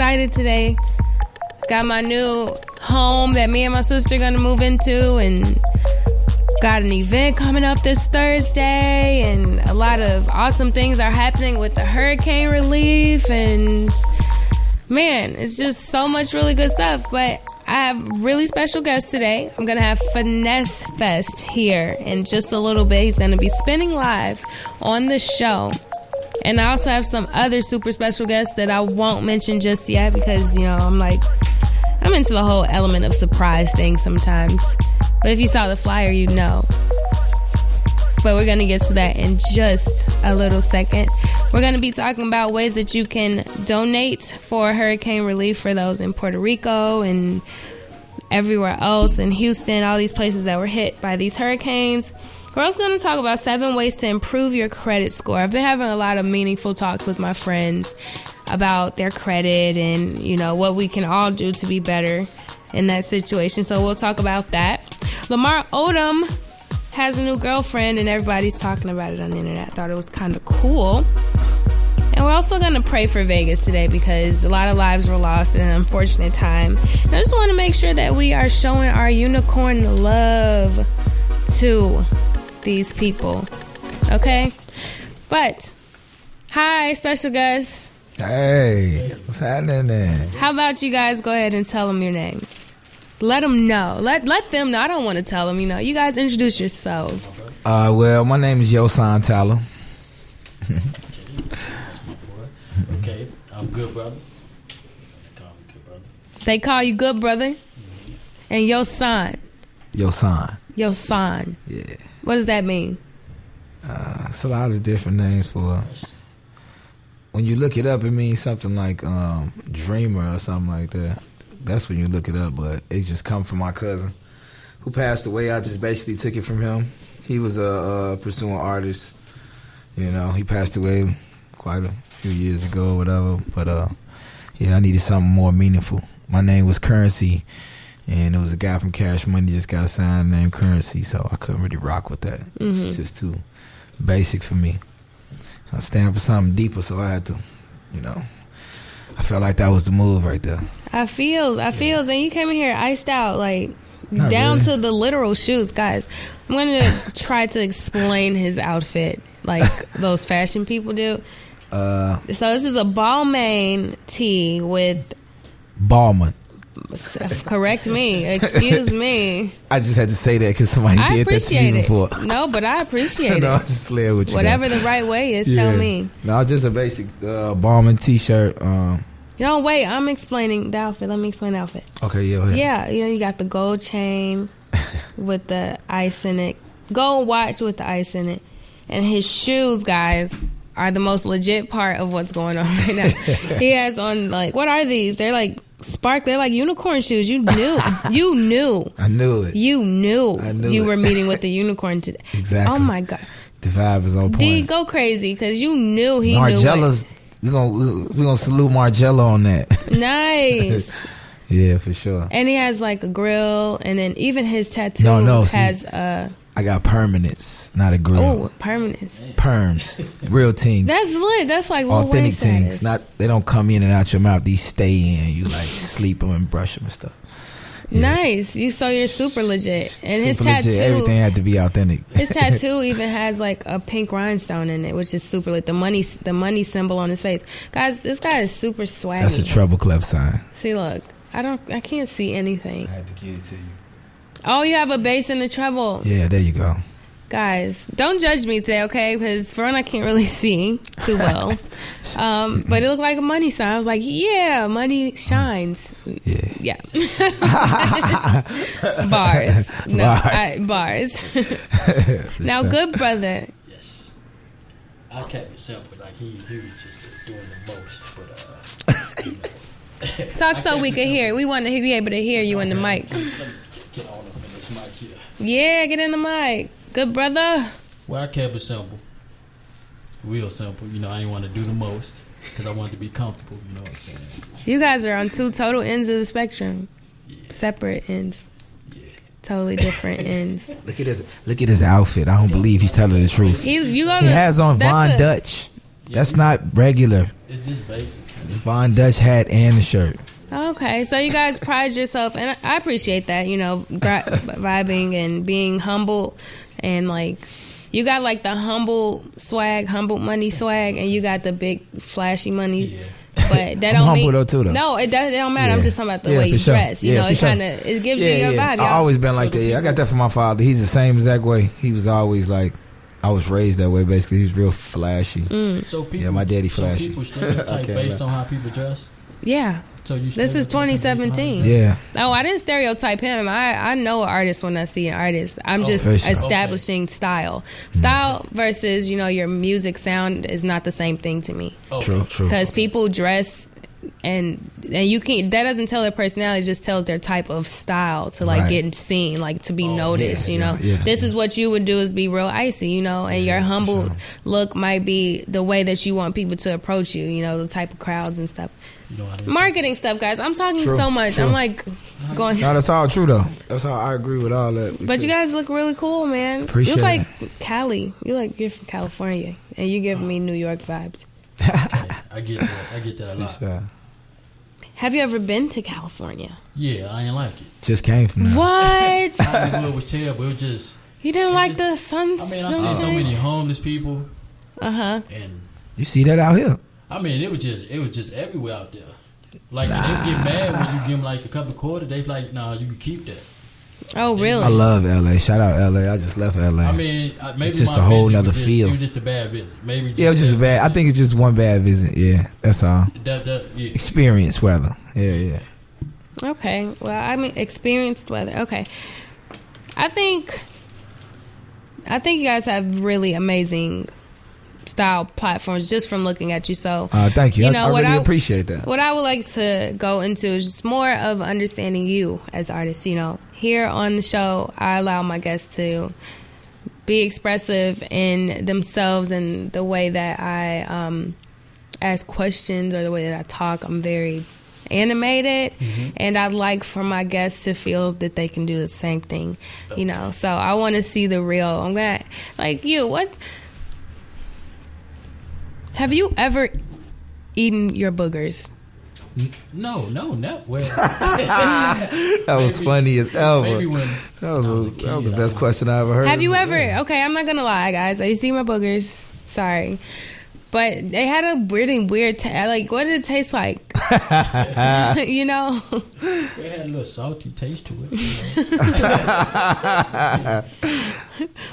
excited today. Got my new home that me and my sister gonna move into, and got an event coming up this Thursday, and a lot of awesome things are happening with the hurricane relief, and man, it's just so much really good stuff. But I have really special guest today. I'm gonna have Finesse Fest here in just a little bit. He's gonna be spinning live on the show. And I also have some other super special guests that I won't mention just yet because, you know, I'm like, I'm into the whole element of surprise thing sometimes. But if you saw the flyer, you'd know. But we're going to get to that in just a little second. We're going to be talking about ways that you can donate for hurricane relief for those in Puerto Rico and everywhere else in Houston, all these places that were hit by these hurricanes. We're also going to talk about seven ways to improve your credit score. I've been having a lot of meaningful talks with my friends about their credit and, you know, what we can all do to be better in that situation. So we'll talk about that. Lamar Odom has a new girlfriend and everybody's talking about it on the internet. I thought it was kind of cool. And we're also going to pray for Vegas today because a lot of lives were lost in an unfortunate time. And I just want to make sure that we are showing our unicorn love to these people. Okay? But, hi, special guest. Hey, what's happening there? How about you guys go ahead and tell them your name? Let them know. Let let them know. I don't want to tell them. You know, you guys introduce yourselves. Uh, well, my name is Yosan Tyler. Okay, I'm good, brother. They call me good, brother. They call you good brother, and your son, Yosan. your son. Yeah. What does that mean? Uh, it's a lot of different names for. When you look it up, it means something like um, dreamer or something like that. That's when you look it up, but it just come from my cousin who passed away. I just basically took it from him. He was a uh, pursuing artist. You know, he passed away quite a few years ago, or whatever. But uh, yeah, I needed something more meaningful. My name was Currency, and it was a guy from Cash Money just got signed named Currency, so I couldn't really rock with that. It's just too basic for me. I stand for something deeper, so I had to, you know. I felt like that was the move right there. I feels, I feels, and you came in here iced out, like Not down really. to the literal shoes, guys. I'm gonna try to explain his outfit like those fashion people do. Uh, So this is a Balmain tee with. Ballman. Correct me. Excuse me. I just had to say that because somebody I did that to appreciate me it. before. No, but I appreciate no, it. just with you. Whatever though. the right way is, tell me. No, just a basic uh, Ballman t-shirt. Um, No, wait. I'm explaining the outfit. Let me explain the outfit. okay, yeah, yeah. Yeah, you know, you got the gold chain with the ice in it, gold watch with the ice in it, and his shoes, guys, are the most legit part of what's going on right now. he has on like, what are these? They're like spark. They're like unicorn shoes. You knew. you knew. I knew it. You knew, I knew you it. were meeting with the unicorn today. Exactly. Oh my god. The vibe is on point. D, go crazy because you knew he knew. Margiela's. We gonna we gonna salute Margella on that. Nice. yeah, for sure. and he has like a grill, and then even his tattoo No, no, see- has uh I got permanence, not a grill. oh permanence. Perms, real teams, That's lit. That's like Lil authentic Wayne things. Not they don't come in and out your mouth. These stay in. You like sleep them and brush them and stuff. Yeah. Nice. You so you're super legit, and his Super legit. tattoo. Everything had to be authentic. His tattoo even has like a pink rhinestone in it, which is super lit. The money, the money symbol on his face, guys. This guy is super swaggy. That's a treble clef sign. See, look, I don't, I can't see anything. had to give it to you. Oh, you have a bass and a treble, Yeah, there you go. guys. Don't judge me today, okay? Because for one, I can't really see too well. um, but it looked like a money sign. I was like, yeah, money shines. Yeah. Yeah. bars. No, Bars. I, bars. Now, sure. good brother. Yes. I kept it simple. Like he, he was just doing the most, but uh, you know. Talk so we it could hear. We want to be able to hear you in the mic. Let me get on up in this mic here. Yeah, get in the mic. Good brother. Well, I kept it simple, real simple. You know, I didn't want to do the most because I wanted to be comfortable. You know what I'm saying? You guys are on two total ends of the spectrum. Separate ends. Totally different ends. Look at his look at his outfit. I don't believe he's telling the truth. He, you go He has on Von a- Dutch. That's not regular It's just basic. Von Dutch hat and the shirt. Okay, so you guys pride yourself, and I appreciate that. You know, gri- vibing and being humble, and like you got like the humble swag, humble money swag, and you got the big flashy money. Yeah. But that I'm don't humble mean though, too, though. no, it, does, it don't matter. I'm just talking about the Yeah, way you sure. dress. You Yeah, know, for it sure. kind of it gives you your vibe. I y'all. always been like that. Yeah, I got that from my father. He's the same exact way. He was always like, I was raised that way. Basically, he was real flashy. Mm. So people, Yeah, my daddy so flashy. people stereotype Okay, based man. on how people dress. yeah. So you. This is stereotype based on how 2017. Yeah, Oh, I didn't stereotype him. I, I know artists when I see an artist. I'm Oh, just for sure. establishing style. Mm-hmm. Style versus, you know, your music sound is not the same thing to me. Oh, okay. true, true. Because people dress and and you can't that doesn't tell their personality, it just tells their type of style to like Right. get seen, like to be Oh, noticed, yeah, you know. yeah, yeah, this yeah. is what you would do is be real icy, you know, and your humble sure. look might be the way that you want people to approach you, you know, the type of crowds and stuff. You know how they Marketing stuff, guys. I'm talking True, so much. true. I'm like going No, that's all true though. That's how I agree with all that. But you guys look really cool, man. Appreciate you look like Cali. You look you're from California, and you giving me New York vibes. I get that. I get that a lot. Sure. Have you ever been to California? Yeah, I ain't like it. just came from there. What? The hood was terrible. It was just. you didn't like the sun. I mean, I see so many homeless people, Uh huh. and You see that out here? I mean, it was just it was just everywhere out there. Like they get mad when you give them like a couple of quarters. They like, nah, you can keep that. Oh, really? I love LA. Shout out LA. I just left LA. I mean, maybe It's just my a whole visit nother was just, feel. It was just a bad visit. Maybe yeah, it was just a bad. I think it's just one bad visit. Yeah, that's all. that, that, yeah. Experience weather. Yeah, yeah. okay. Well, I mean, experienced weather. Okay. I think. I think you guys have really amazing style platforms just from looking at you. So Uh, thank you. You I, know, I what really I- appreciate that. What I would like to go into is just more of understanding you as artists. You know, here on the show, I allow my guests to be expressive in themselves and the way that I um, ask questions or the way that I talk. I'm very animated, and I'd like for my guests to feel that they can do the same thing. You know, so I want to see the real. I'm gonna like you. What have you ever eaten your boogers? No, no, not well. That was Maybe- funny as ever. maybe when that was, I a, was a that was the best question I ever heard. Have you ever? Okay, I'm not gonna lie, guys. I used to eat my boogers. Sorry, but they had a really weird. Ta- like, what did it taste like? you know, It had a little salty taste to it. You know?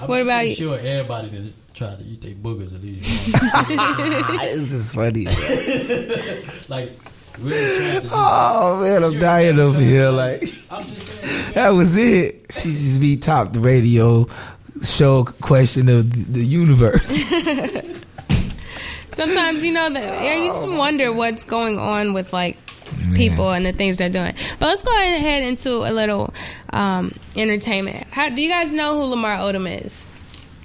I'm What about you? Sure, everybody that try to eat their boogers at least. once. This is funny. like really oh man, I'm dying over here. Like I'm just saying. that was it. She just be top the radio show question of the, the universe. sometimes you know that yeah, you just wonder what's going on with like people and the things they're doing. But let's go ahead into a little um, entertainment. How do you guys know who Lamar Odom is?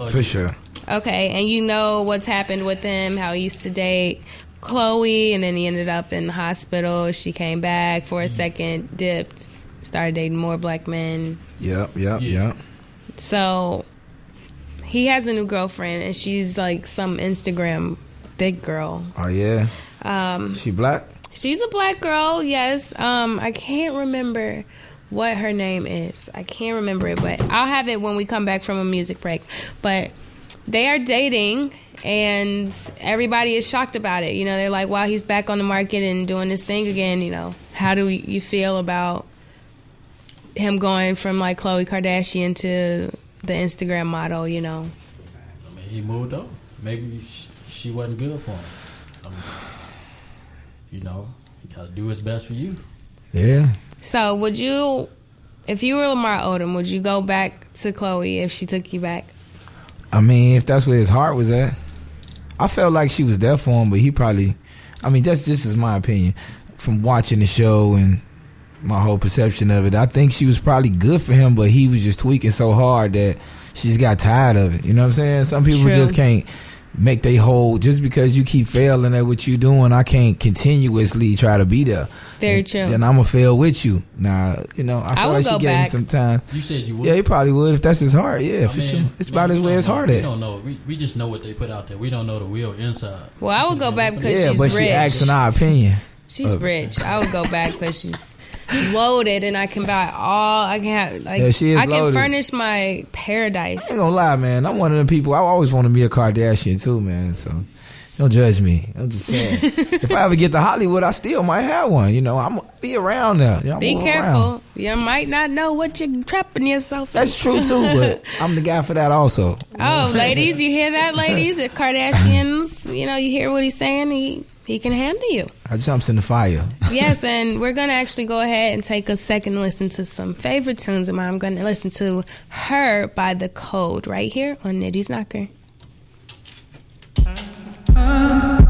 Oh, For sure. Okay, and you know what's happened with him, how he used to date Khloe, and then he ended up in the hospital. She came back for a second, dipped, started dating more black men. Yep, yep, Yeah. yep. So he has a new girlfriend, and she's like some Instagram thick girl. Oh yeah. Um, She black? she's a black girl, yes. Um, I can't remember what her name is. I can't remember it, but I'll have it when we come back from a music break. But they are dating and everybody is shocked about it. You know, they're like, "Wow, he's back on the market and doing this thing again." You know, how do you feel about him going from like Khloe Kardashian to the Instagram model? You know, I mean, he moved on. Maybe sh- she wasn't good for him. I mean, you know, he got to do his best for you. Yeah. so would you, if you were Lamar Odom, would you go back to Khloe if she took you back? I mean, if that's where his heart was at, I felt like she was there for him, but he probably. I mean, that's just is my opinion from watching the show and my whole perception of it. I think she was probably good for him, but he was just tweaking so hard that she just got tired of it. You know what I'm saying? Some people True. just can't make they whole just because you keep failing at what you doing. I can't continuously try to be there. Very true. Then I'm gonna fail with you. Now you know I I feel would like she go gave him back. some time. You said you would. Yeah, he probably would if that's his heart. Yeah, I for mean, sure. It's man, about his we way don't his know. heart We don't know. We, we just know what they put out there. We don't know the real inside. Well, I would go back because Yeah, she's but rich. she asking our opinion. She's Uh, rich. I would go back because she's loaded, and I can buy all. I can have like Yeah, she is I can furnish my paradise. I ain't gonna lie, man. I'm one of them people. I always want to be a Kardashian too, man. So don't judge me. I'm just saying. if I ever get to Hollywood, I still might have one. You know, I'm be around there. You know, Be careful. around. You might not know what you're trapping yourself. in. That's true too, but I'm the guy for that also. Oh, ladies, you hear that, ladies? The Kardashians, you know, you hear what he's saying. He he can handle you. I jumps in the fire. Yes, and we're gonna actually go ahead and take a second listen to some favorite tunes of mine. I'm gonna listen to "Her" by The Code right here on Nitty's Knocker. Her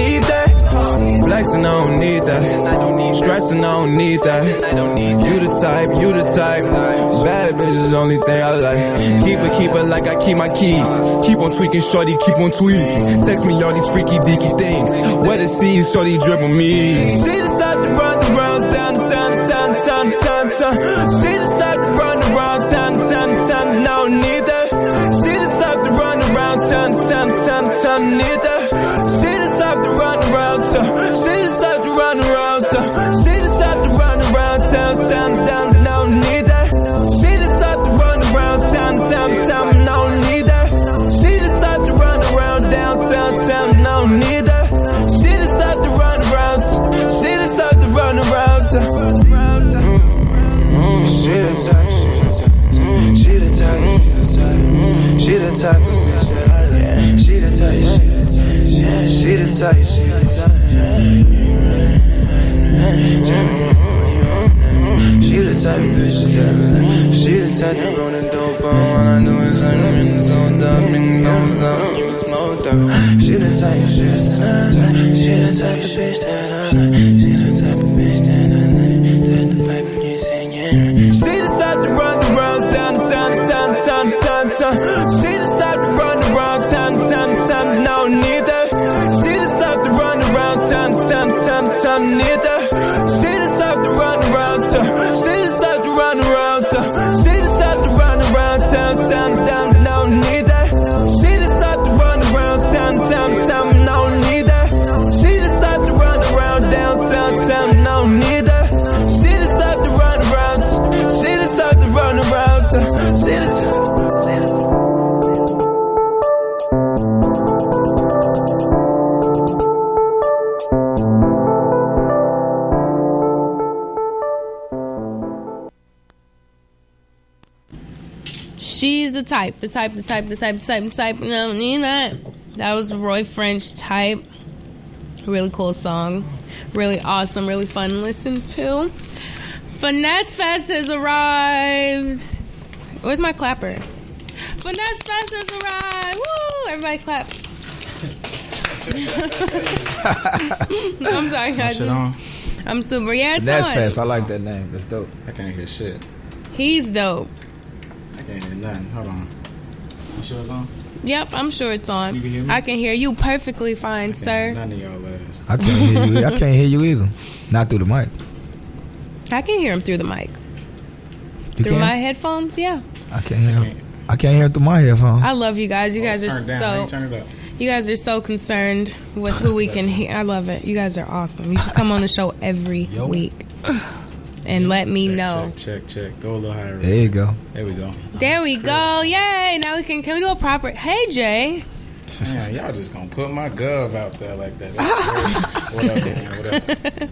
need that. Flexing, I don't need that. Stressing, I don't need that. You the type, you the type. Bad bitch is the only thing I like. Keep it, keep it like I keep my keys. Keep on tweaking, shorty, keep on tweaking. Text me all these freaky deaky things. Where the seas, shorty dribble me. She the type type. The of bitch that like. She the type to roll the dope on. All I do is I'm in zone up, in goes up, you smoke up. She the type, she the type, she the type of bitch that I She's the type, the type, the type, the type, the type, the type. No, need that. That was Roy French type. Really cool song. Really awesome, really fun to listen to. Finesse Fest has arrived. Where's my clapper? Finesse Fest has arrived. Woo! Everybody clap. I'm sorry, guys. I'm super. Yeah, it's That's on. fast. I like that name. That's dope. I can't hear shit. He's dope. I nothing. Hold on. You sure it's on? Yep, I'm sure it's on. You can hear me? I can hear you perfectly fine, sir. None of y'all ass. I can't hear you. I can't hear you either. Not through the mic. I can hear him through the mic. You through can? my headphones, yeah. I can't hear. I him. I can't hear through my headphones. I love you guys. You Oh, guys are down. So turn it up? you guys are so concerned with who we can hear. I love it. You guys are awesome. You should come on the show every Yo. week and let me check, know. Check, check, check. Go a little higher. There you go. There we go. There we go. Yay! Now we can can we do a proper? Hey Jay. Man, y'all just gonna put my gov out there like that. Whatever, whatever.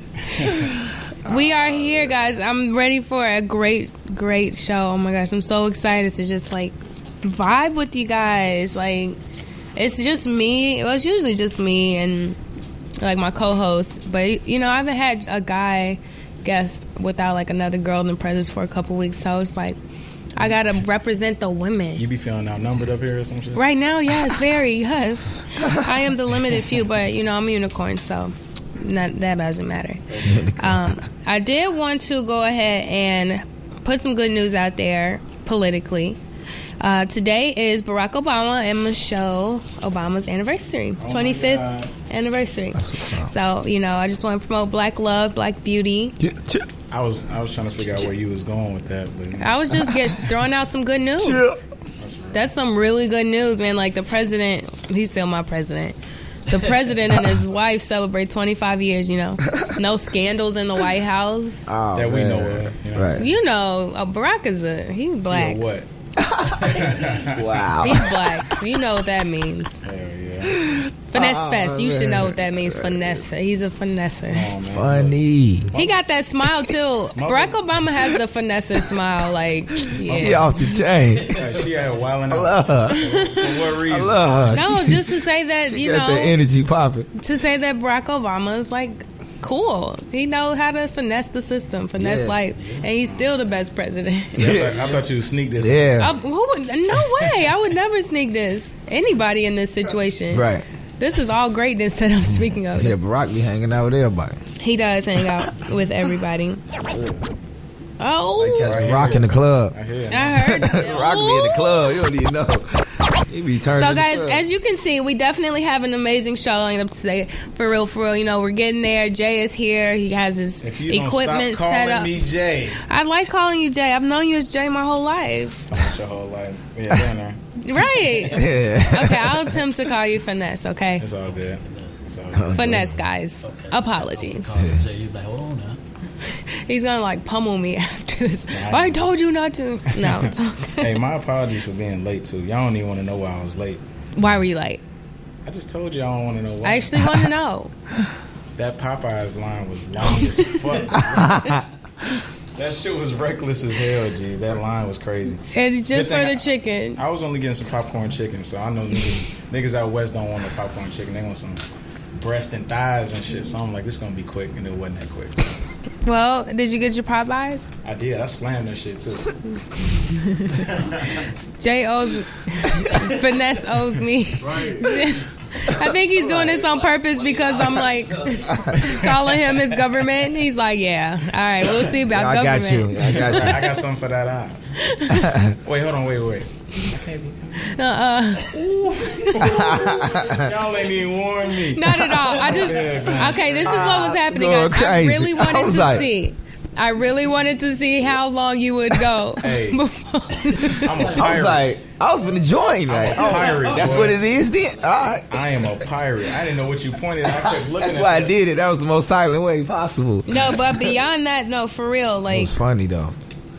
We are here, guys. I'm ready for a great, great show. Oh my gosh, I'm so excited to just like vibe with you guys. Like, it's just me. Well, it's usually just me and like my co-host. But you know, I haven't had a guy guest without like another girl in the presence for a couple weeks. So I was like, I gotta represent the women. You be feeling outnumbered up here or some shit? Right now, yes, very, yes. I am the limited few, but you know, I'm a unicorn, so not, that doesn't matter. Um, I did want to go ahead and put some good news out there politically. Uh, today is Barack Obama and Michelle Obama's anniversary, 25th God. Anniversary. That's. So, you know, I just want to promote black love, black beauty. Yeah. I was I was trying to figure out where you was going with that, but I was just get, throwing out some good news. Chill. That's some really good news, man. Like the president, he's still my president. The president and his wife celebrate 25 years, you know. No scandals in the White House. Oh, that we man. know of. You know Right. You know, uh, Barack is a, he's black. Yeah, what? Wow. He's black. You know what that means. Hell yeah. Finesse Oh, fest. You should know what that means. Finesse. He's a finesser. Oh. Funny. He got that smile too. Barack Obama has the finesser smile. Like, She off the chain. Like, she out wilding I out. love her. For what reason? I love her. No, She- just to say that she you got know, the energy popping. to say that Barack Obama is like cool. He knows how to finesse the system, finesse Yeah. life, and he's still the best president. I, thought, I thought you would sneak this. Yeah. Uh, who would, no way! I would never sneak this. Anybody in this situation, Right. This is all greatness that I'm speaking of. Yeah, Barack be hanging out with everybody. He does hang out with everybody. Oh, Right here. Rock in the club. I hear. I heard. Rock be in the club. You don't even know. He be turning. So, in the guys, club. as you can see, we definitely have an amazing show lined up today. For real, for real. You know, we're getting there. Jay is here. He has his If you equipment don't stop set calling up. me Jay, I like calling you Jay. I've known you as Jay my whole life. that's your whole life. Yeah, dinner. Right. yeah. Okay, I'll attempt to call you Finesse, okay? It's all good. It's all oh, good. Finesse, guys. Apologies. Call him Jay. You like, hold on now. He's gonna like pummel me after this. I told you not to. No, it's okay. Hey, my apologies for being late too. Y'all don't even want to know why I was late. Why were you late? I just told you I don't want to know why. I actually want to know. that Popeyes line was long as fuck. That shit was reckless as hell, G. That line was crazy. And just for the I- chicken. I was only getting some popcorn chicken, so I know niggas, niggas out west don't want no popcorn chicken. They want some breast and thighs and shit. So I'm like, this gonna be quick, and it wasn't that quick. Well, did you get your Popeyes? I did. I slammed that shit too. Jay owes Finesse owes me. I think he's doing this on purpose because I'm like calling him his government. He's like, yeah, all right, we'll see about I got government. you. I got you. I got something for that eyes. wait, hold on, wait, wait. Uh-uh. Y'all ain't even warn me. Not at all. I just okay. This is what was happening, guys. I really wanted I was to like- see. I really wanted to see how long you would go Hey. before. I'm a pirate. I was like, I was gonna join. Like, I'm a oh, pirate, that's boy. what it is. Then, all right. I am a pirate. I didn't know what you pointed. at. I kept looking. That's at why I did it. That was the most silent way possible. No, but beyond that, no, for real. Like, it was funny though.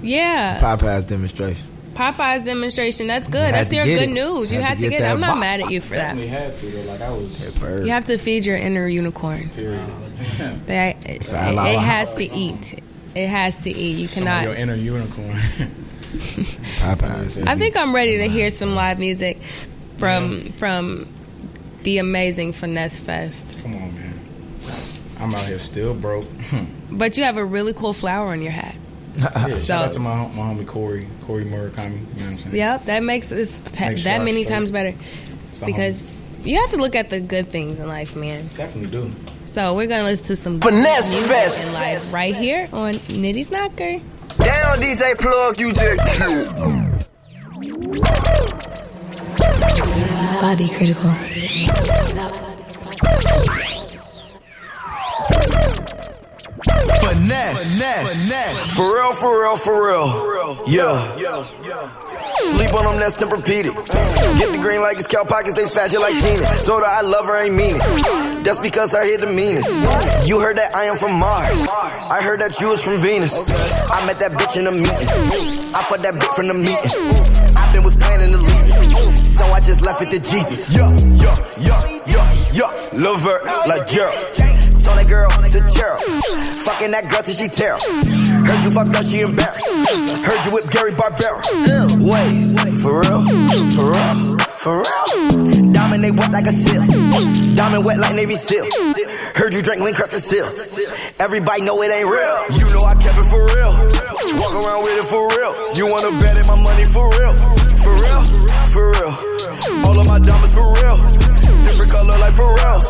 yeah, Popeyes demonstration. Popeye's demonstration. That's good. That's your good it. news. You Had had to to get get. it. I'm not bop. mad at you for that. Definitely had to. Though. Like I was. You have to feed your inner unicorn. Period. They, it, it, Fat has to eat. It has to eat. You Some of your cannot. inner unicorn. Popeyes. I think I'm ready to hear some live music from from the amazing Finesse Fest. Come on, man. I'm out here still broke. Hmm. But you have a really cool flower on your hat. Yeah, So- shout out to my my homie Corey, Corey Murakami. You know what I'm saying? Yep, that makes this ta- that sure many straight. times better It's a because you have to look at the good things in life, man. definitely do. So we're gonna listen to some Finesse music Fest. in life right here on Nitty's Knocker. Down, DJ Plug, you just. Bobby Critical. Finesse. Finesse. For real, for real, for real. Yeah. Sleep on them, that's Tempur-Pedic. Get the green like it's cow pockets, they fat you like Keenan. Told her I love her, ain't mean it. That's because I hit the meanest. You heard that I am from Mars. I heard that you was from Venus. I met that bitch in a meeting. I fucked that bitch from the meeting. I've been was planning to leave it. So I just left it to Jesus. Yo, yo, yo, yo, yo. Love her like Gerald. Told that girl to Gerald. Fucking that girl till she tear. Heard you fucked up, she embarrassed. Heard you with Gary Barbera. Wait, For real, for real, for real. Diamond they wet like a seal. Diamond wet like Navy SEAL. Heard you drink, link up the seal. Everybody know it ain't real. You know I kept it for real. Walk around with it for real. You wanna bet it my money for real. For real, for real. All of my diamonds for real. Different color like for reals.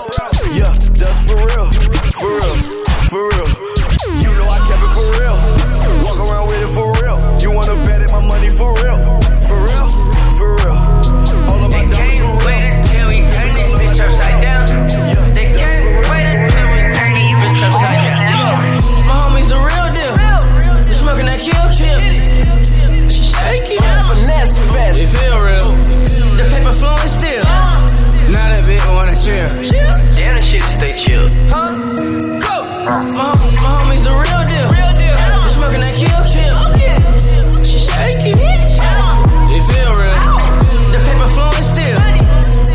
Yeah, that's for real. For real, for real. You know I kept it for real. Walk around with it for real. You wanna bet it my money for real. For real, for real. All of my diamonds for real. Till we turn this bitch upside down. They can't wait until we turn this bitch upside down. My homies the real deal. You smoking that kill kill. She shaking. Finesse fest. It feel real. The paper flowing still. Chill. Huh? Go. My, hom- my homies the real deal. You smoking that kill kill. She shaking. It feel real. The paper flowing still.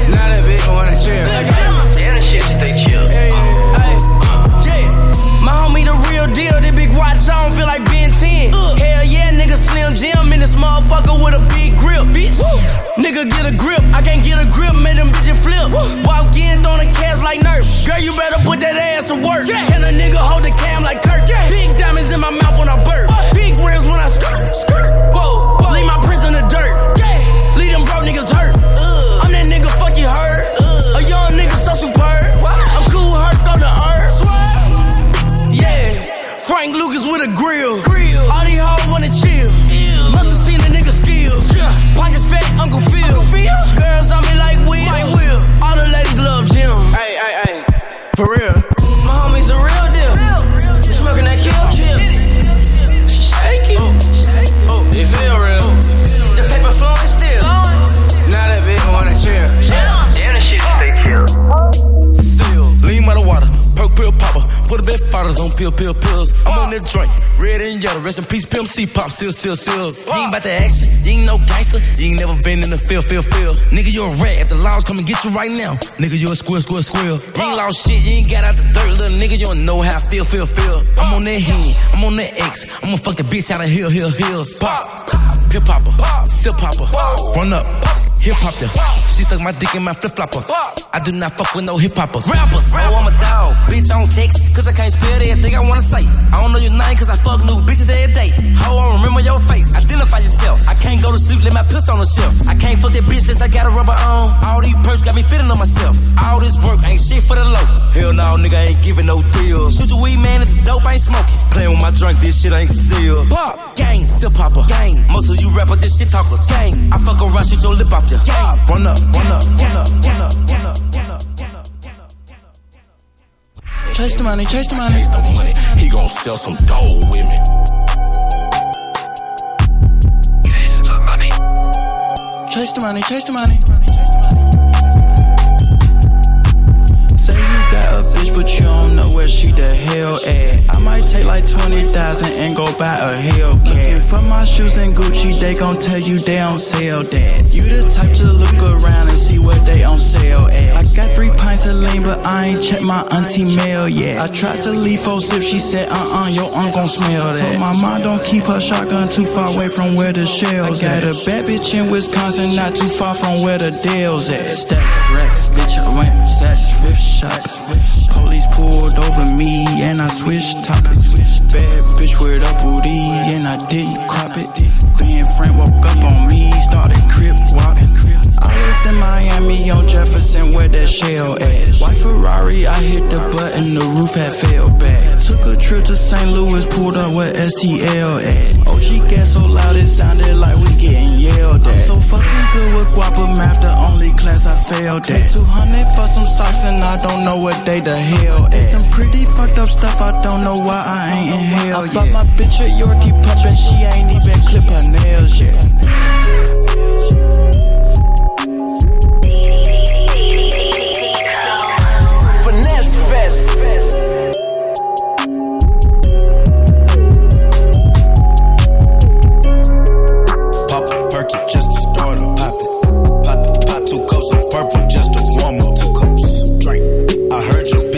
Now that bitch wanna chill. Damn, the shit stay chill. Uh, uh, hey, hey, yeah. My homie the real deal. That big watch on feel like Ben 10. Hell yeah, nigga Slim Jim in this motherfucker with a big grip, bitch. Nigga get a grip, I can't get a grip, made them bitches flip. Walk in, throwing the cash like Nerf. Girl, you better put that ass to work. Can a nigga hold the cam like Kirk? Big diamonds in my mouth when I burp. Big rims when I skirt, skirt. Rest in peace, Pimp C pop, seal, seal, seal. You ain't about the action, you ain't no gangster. You ain't never been in the field, field, field. Nigga, you a rat. If the laws come and get you right now, nigga, you a squirrel, squirrel, squirrel. You ain't lost shit, you ain't got out the dirt, little nigga. You don't know how I feel, feel, feel. I'm on that hen, I'm on that X. I'm gonna fuck the bitch out of hill, hill, hills. Pop, pill popper, sip popper, run up. Hip hop them. She suck my dick in my flip flopper. I do not fuck with no hip hoppers. Rappers. Oh, I'm a dog. Bitch, I don't text. Cause I can't spell everything I wanna say. I don't know your name cause I fuck new bitches every day. Ho, I remember your face. Identify yourself. I can't go to sleep, let my pistol on the shelf. I can't fuck that bitch unless I got a rubber on. All these perks got me feeling on myself. All this work ain't shit for the low. Hell no, nigga, I ain't giving no deals. Shoot your weed, man, it's dope, I ain't smoking. Playing with my drink, this shit ain't sealed. Pop, gang, sip popper, gang. Most of you rappers just shit talkers, gang. I fuck around, shoot your lip off ya. Gang, run up, up, up, up, up, up, up, run up. Chase the money, chase the money. He gon' sell some dope with me. Chase the money, chase the money. But you don't know where she the hell at. I might take like 20,000 and go buy a Hellcat. Looking for my shoes in Gucci, they gon' tell you they don't sell that. You the type to look around and see what they on sale at. I got three pints of lean, but I ain't checked my auntie mail yet. I tried to leave four sips, she said, uh uh, your aunt gon' smell that. Told my mom don't keep her shotgun too far away from where the shells at. I got a bad bitch in Wisconsin, not too far from where the deals at. Stacks, racks, bitch, I went sacks, fifth shots. Police pulled over me and I switched topics. Bad bitch with a booty and I didn't crop it. Then Frank woke up on me, started crip walking. I was in Miami on Jefferson where that shell at. White Ferrari, I hit the button, the roof had fell back. Took a trip to St. Louis, pulled up where STL at. Oh, OG gas so loud it sounded like we getting yelled at. I'm so fucking good with guapa math, the only class I failed at. 200 for some socks and I don't know what they the hell at. Some pretty fucked up stuff, I don't know why I ain't in hell yet. I bought my bitch a Yorkie pup and she ain't even clip her nails yet.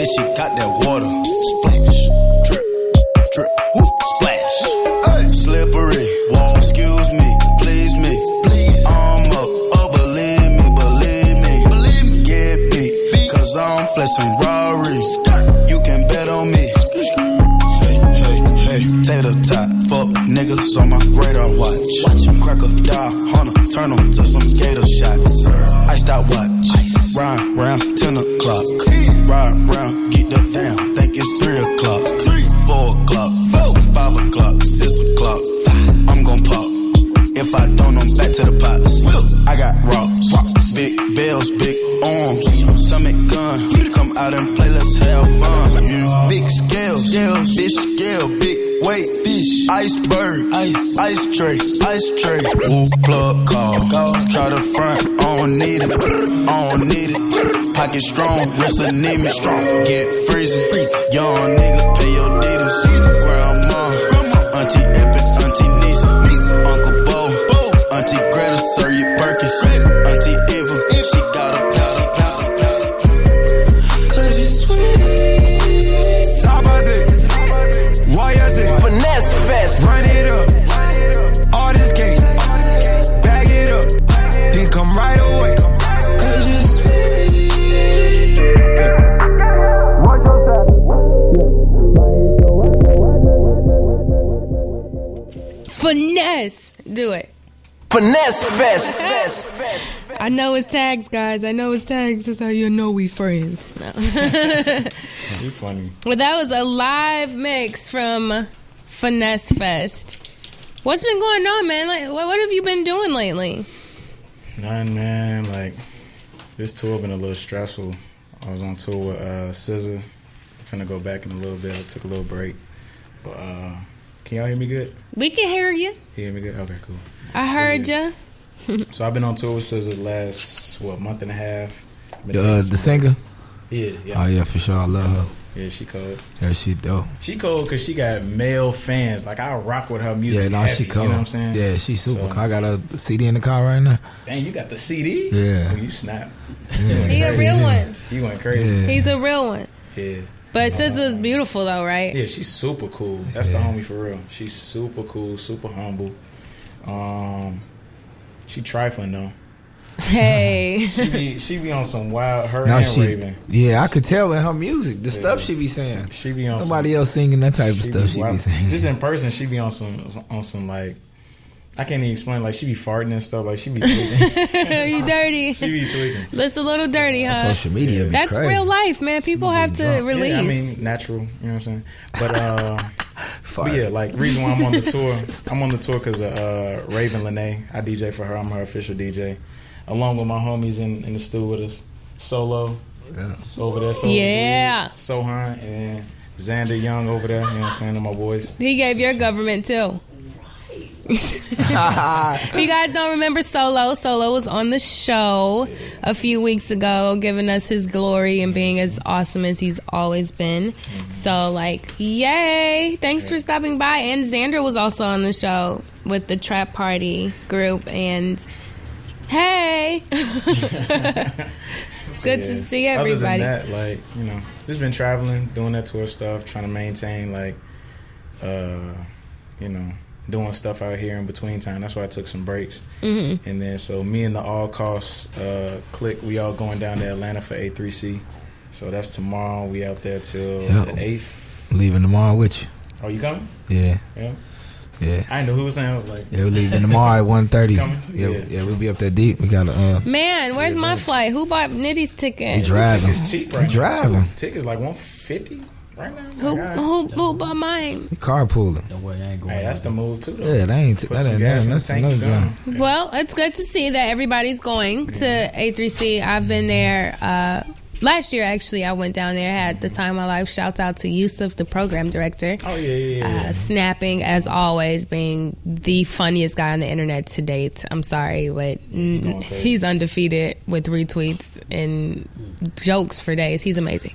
and she got that water. Splash, drip, drip, whoop, splash. Ay. Slippery, won't excuse me, please me. Please. I'm up, oh, believe me, believe me. Believe me. Get beat, beat. cause I'm flexing Rory's. You can bet on me. Hey, hey, hey. Tater tot, fuck niggas on my radar watch. Watch him crack a die, hunter, turn him to some gator shots. Iced out watch ride round 10 o'clock. Ride round, get the down, think it's 3 o'clock. 3, 4 o'clock, 4, 5 o'clock, 6 o'clock. I'm gon' pop. If I don't, I'm back to the pots. I got rocks, big bells, big arms, summit gun. Come out and play, let's have fun. Big scales, big scale, big weight, fish, iceberg, ice, ice tray, ice tray. Woo plug call, call. try to front, I don't need it, I don't need it. Pocket strong, wrist anemic, strong, get freezing. Young nigga, pay your deeders. Grandma, auntie Epic, auntie Nisa, Uncle Bo, auntie Greta, Sir you Perkins, auntie Eva, she got a got Finesse fest. I know it's tags, guys. I know it's tags. That's how you know we friends. No. You funny. well, that was a live mix from Finesse Fest. What's been going on, man? Like, what, what have you been doing lately? None, man. Like this tour been a little stressful. I was on tour with uh, SZA. I'm finna go back in a little bit. I took a little break, but uh, can y'all hear me good? We can hear you. Hear me good? Okay, cool. I heard you. So I've been on tour with SZA last what month and a half. The, uh, the singer. Yeah, yeah. Oh yeah, for sure. I love her. Yeah, she cold. Yeah, she dope. She cold because she got male fans. Like I rock with her music. Yeah, no, heavy, she cold. You know what I'm saying? Yeah, she super. So- cool. I got a CD in the car right now. Dang, you got the CD? Yeah. Oh, you snap. Yeah. He a real one. You went crazy. Yeah. He's a real one. Yeah. But SZA's beautiful though, right? Yeah, she's super cool. That's the homie for real. She's super cool, super humble. Um, she trifling though. Hey. She be she be on some wild. Her Now and she, Raven. yeah, I could tell in her music, the stuff she be saying. She be on Nobody some, else singing that type of she stuff she be wild. saying. Just in person, she be on some on some like. I can't even explain. Like she be farting and stuff. Like she be tweaking. you dirty. she be tweaking. That's a little dirty, huh? Social media be That's crazy. real life, man. People have to release. Yeah, I mean, natural. You know what I'm saying? But uh, but yeah, like reason why I'm on the tour, I'm on the tour because of uh, Raven Lenae. I DJ for her. I'm her official DJ, along with my homies in, in the studio with us, Solo Yeah. over there, Solo Yeah. Dude, Sohan and Xander Young over there. You know what I'm saying? They're my boys. He gave your government too. If you guys don't remember Solo, Solo was on the show a few weeks ago, giving us his glory and being as awesome as he's always been. So, like, yay! Thanks for stopping by. And Xander was also on the show with the Trap Party group. And hey, it's good to see everybody. Other than that, like you know, just been traveling, doing that tour stuff, trying to maintain like, uh, you know, doing stuff out here in between time. That's why I took some breaks. Mhm. And then so me and the All Costs uh, click, we all going down to Atlanta for A3C. So that's tomorrow. We out there till Yeah. the eighth. Leaving tomorrow with you. Oh, you coming? Yeah. Yeah. Yeah. I didn't know who was saying. I was like, Yeah, we're leaving tomorrow at 1.30. Coming? Yeah, Yeah. yeah, we'll be up there deep. We got to, uh, Man, where's my flight? Who bought Nitty's ticket? He driving. Tickets cheap right now. driving. too. Tickets like one fifty right now. Who, Like, I- who, who bought mine? he carpooling. That way I ain't going. Hey, that's the move too. Though. Yeah, that ain't, Put that some ain't, gas that, in the that's tank, another you job. Well, it's good to see that everybody's going to A3C. I've been there uh, last year, actually. I went down there, had the time of my life. Shouts out to Yusuf, the program director. Oh yeah, yeah, yeah. Uh, snapping, as always, being the funniest guy on the internet to date. I'm sorry, but mm, he's undefeated with retweets and jokes for days. He's amazing.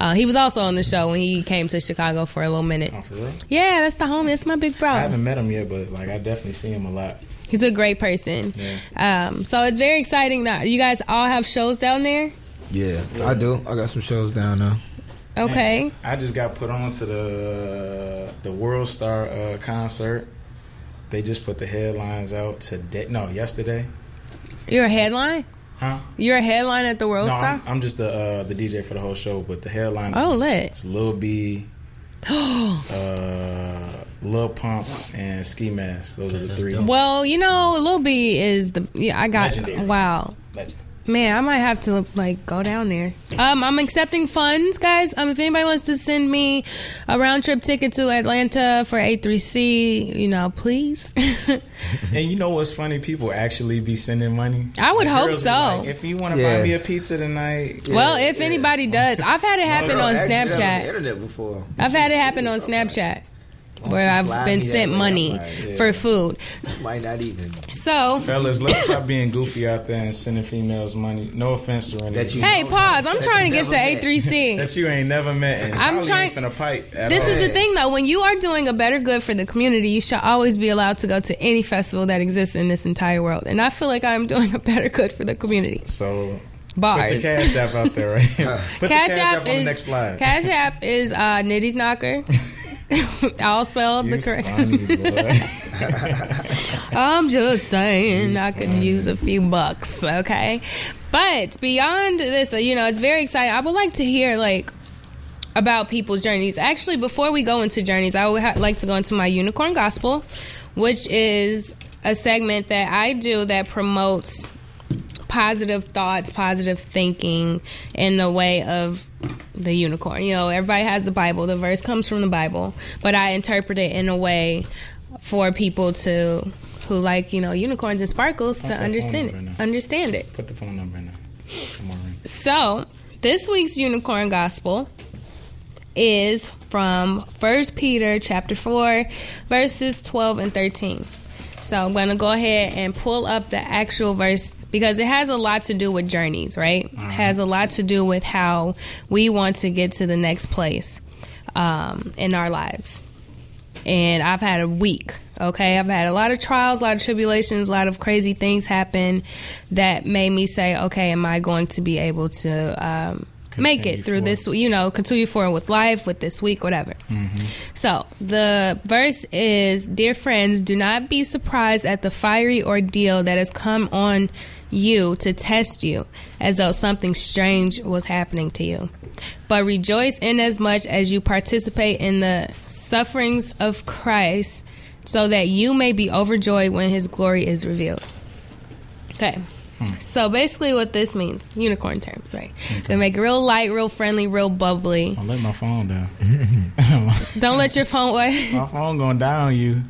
Uh, he was also on the show when he came to Chicago for a little minute. Oh, for real? Yeah, that's the homie. That's my big bro. I haven't met him yet, but like I definitely see him a lot. He's a great person. Yeah. Um, so it's very exciting that you guys all have shows down there. Yeah, I do. I got some shows down there. Okay. I just got put on to the the World Star uh, concert. They just put the headlines out today. No, yesterday. You're a headline? Huh? You're a headline at the World No, Star. I'm, I'm just the uh, the DJ for the whole show, but the headline. Oh, is, lit. It's Lil B, uh, Lil Pump, and Ski Mask. Those are the three. well, you know, Lil B is the. Yeah, I got. Legendary. Wow. Legend. Man, I might have to like go down there. Um, I'm accepting funds, guys. Um, if anybody wants to send me a round trip ticket to Atlanta for A3C, you know, please. And you know what's funny? People actually be sending money. I would The hope so. like, if you want to Yeah. buy me a pizza tonight, well, if anybody does, I've had it happen Girl, on asked on the Snapchat. internet before. I've had it happen on Snapchat where I've fly been sent money I'm yeah. for food. Might not even. So, fellas, let's stop being goofy out there and sending females money. No offense to That hey, pause. I'm trying to get to. A3C. that you ain't never met. And I'm trying- ain't finna pipe This all. is the thing, though. When you are doing a better good for the community, you should always be allowed to go to any festival that exists in this entire world. And I feel like I'm doing a better good for the community. So Bars. put your cash app out there, right? put Cash, the cash app app on is the next flyer. Cash app is uh, Nitty's knocker. All spelled the correct. funny, boy. I'm just saying I could use a few bucks, okay? But beyond this, you know, it's very exciting. I would like to hear like about people's journeys. Actually, before we go into journeys, I would ha- like to go into my unicorn gospel, which is a segment that I do that promotes positive thoughts, positive thinking in the way of the unicorn. You know, everybody has the Bible. The verse comes from the Bible, but I interpret it in a way for people to who like, you know, unicorns and sparkles What's to understand it. Understand it. Put the phone number in there. Come on, ring. So, this week's unicorn gospel is from 1 Peter chapter 4 verses 12 and 13. So, I'm going to go ahead and pull up the actual verse because it has a lot to do with journeys, right? It has a lot to do with how we want to get to the next place um, in our lives. And I've had a week, okay? I've had a lot of trials, a lot of tribulations, a lot of crazy things happen that made me say, okay, am I going to be able to um, make it through forward. this, you know, continue forward with life, with this week, whatever. So the verse is Dear friends, do not be surprised at the fiery ordeal that has come on you to test you, as though something strange was happening to you. But rejoice inasmuch as much as you participate in the sufferings of Christ, so that you may be overjoyed when his glory is revealed. Okay. So basically, what this means, unicorn terms, right? They make it real light, real friendly, real bubbly. Don't let my phone down. Don't let your phone what? my phone going down on you.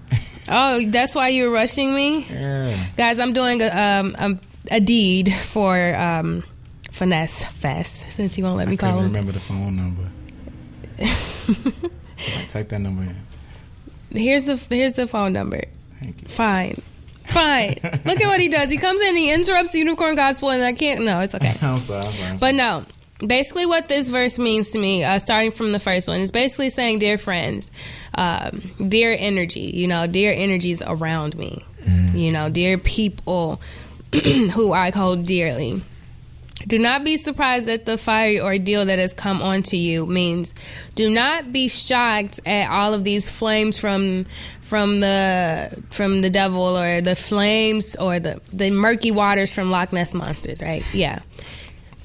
Oh, that's why you're rushing me, Yeah. guys. I'm doing a um a, a deed for um finesse fest since you won't let me I call him. remember the phone number. Type that number in. Here's the here's the phone number. Thank you. Fine, fine. Look at what he does. He comes in, he interrupts the unicorn gospel, and I can't. No, it's okay. I'm sorry. I'm sorry. I'm But no, basically, what this verse means to me, uh, starting from the first one, is basically saying, "Dear friends, um, dear energy, you know, dear energies around me, you know, dear people who I hold dearly." Do not be surprised at the fiery ordeal that has come onto you. Means, do not be shocked at all of these flames from from the from the devil or the flames or the the murky waters from Loch Ness monsters. Right? Yeah.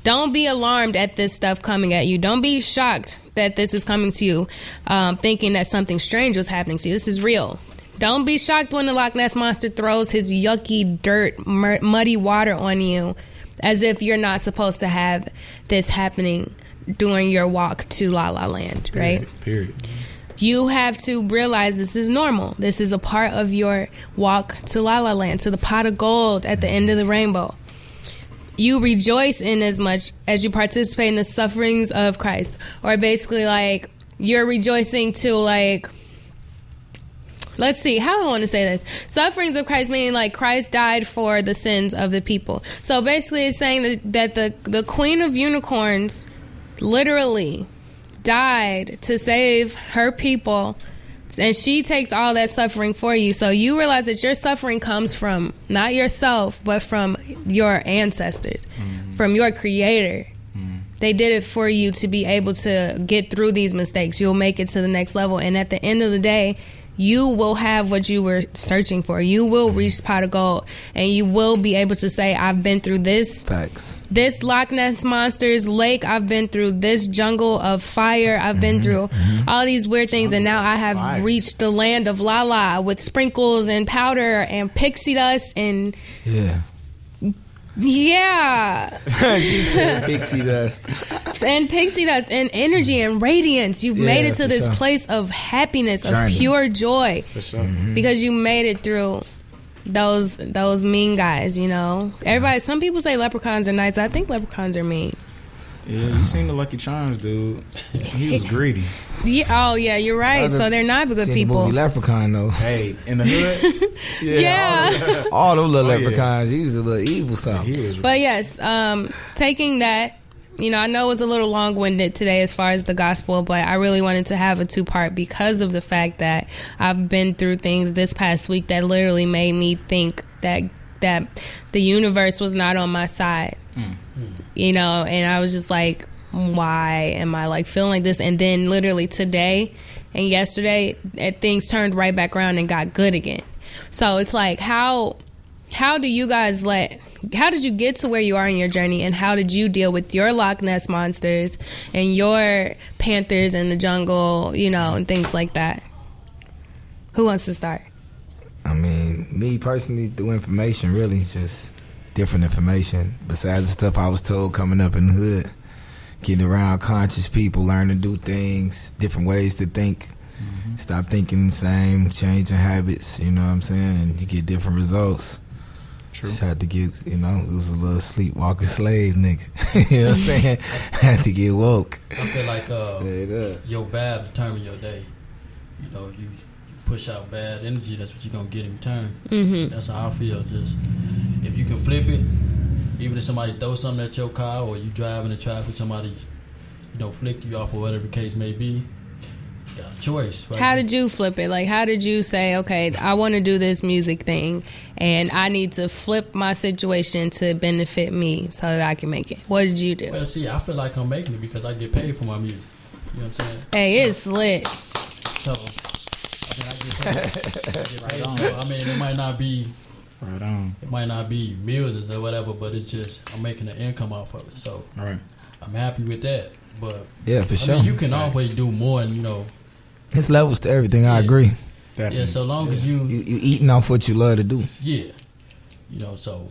Don't be alarmed at this stuff coming at you. Don't be shocked that this is coming to you, um, thinking that something strange was happening to you. This is real. Don't be shocked when the Loch Ness monster throws his yucky, dirt, mur- muddy water on you, as if you're not supposed to have this happening during your walk to La La Land, right? Period. you have to realize this is normal. This is a part of your walk to La La Land, to the pot of gold at the end of the rainbow. You rejoice in as much as you participate in the sufferings of Christ, or basically like you're rejoicing to like. Let's see how I want to say this. Sufferings of Christ meaning like Christ died for the sins of the people. So basically, it's saying that, that the the Queen of Unicorns literally died to save her people and she takes all that suffering for you. So you realize that your suffering comes from not yourself but from your ancestors mm. from your creator. Mm. They did it for you to be able to get through these mistakes. You'll make it to the next level. And at the end of the day you will have what you were searching for. You will reach pot of gold, and you will be able to say, "I've been through this, Facts. this Loch Ness monsters lake. I've been through this jungle of fire. I've been mm-hmm. through mm-hmm. all these weird things, and now I have reached the land of Lala with sprinkles and powder and pixie dust and Yeah. Yeah." Pixie dust. and pixie dust and energy and radiance. You've made it to this sure. place of happiness, of pure joy, For sure. Mm-hmm. because you made it through those those mean guys. You know, everybody. Some people say leprechauns are nice. I think leprechauns are mean. Yeah, you seen the Lucky Charms dude? He was greedy. Yeah, oh yeah, you're right. Other- So they're not good Seen the people. movie Leprechaun though. Hey, in the hood, yeah. All those little Oh, yeah. leprechauns, he was a little evil something. he was. But yes, um, taking that, you know, I know it was a little long winded today as far as the gospel, but I really wanted to have a two part because of the fact that I've been through things this past week that literally made me think that that the universe was not on my side. Mm. You know, and I was just like, why am I like feeling like this? And then literally today and yesterday, it, things turned right back around and got good again. So it's like how how do you guys let how did you get to where you are in your journey and how did you deal with your Loch Ness monsters and your panthers in the jungle, you know, and things like that? Who wants to start? I mean, me personally, through information, really just different information. Besides the stuff I was told coming up in the hood, getting around conscious people, learning to do things, different ways to think. Stop thinking the same, changing habits. You know what I'm saying, and you get different results. True. Just had to get, you know, it was a little sleepwalking slave nigga. you know what I'm saying? had to get woke. I feel like uh, your bad determine your day. You know, you push out bad energy, that's what you're gonna get in return. Mhm. That's how I feel. Just if you can flip it, even if somebody throws something at your car or you driving in the traffic, somebody you know flick you off or whatever the case may be. Got a choice. Right? How did you flip it? Like, how did you say, okay, I want to do this music thing, and I need to flip my situation to benefit me so that I can make it? What did you do? Well, see, I feel like I'm making it because I get paid for my music. You know what I'm saying? Hey, it's lit. So, I mean, I get paid. I, get paid. So, I mean, it might not be right on. It might not be millions or whatever, but it's just I'm making an income off of it. So Right. I'm happy with that. But Yeah, for I sure. mean, you can Facts. always do more, and you know, It's levels to everything. I agree. yeah. So long as you, you you eating off what you love to do. yeah, you know, so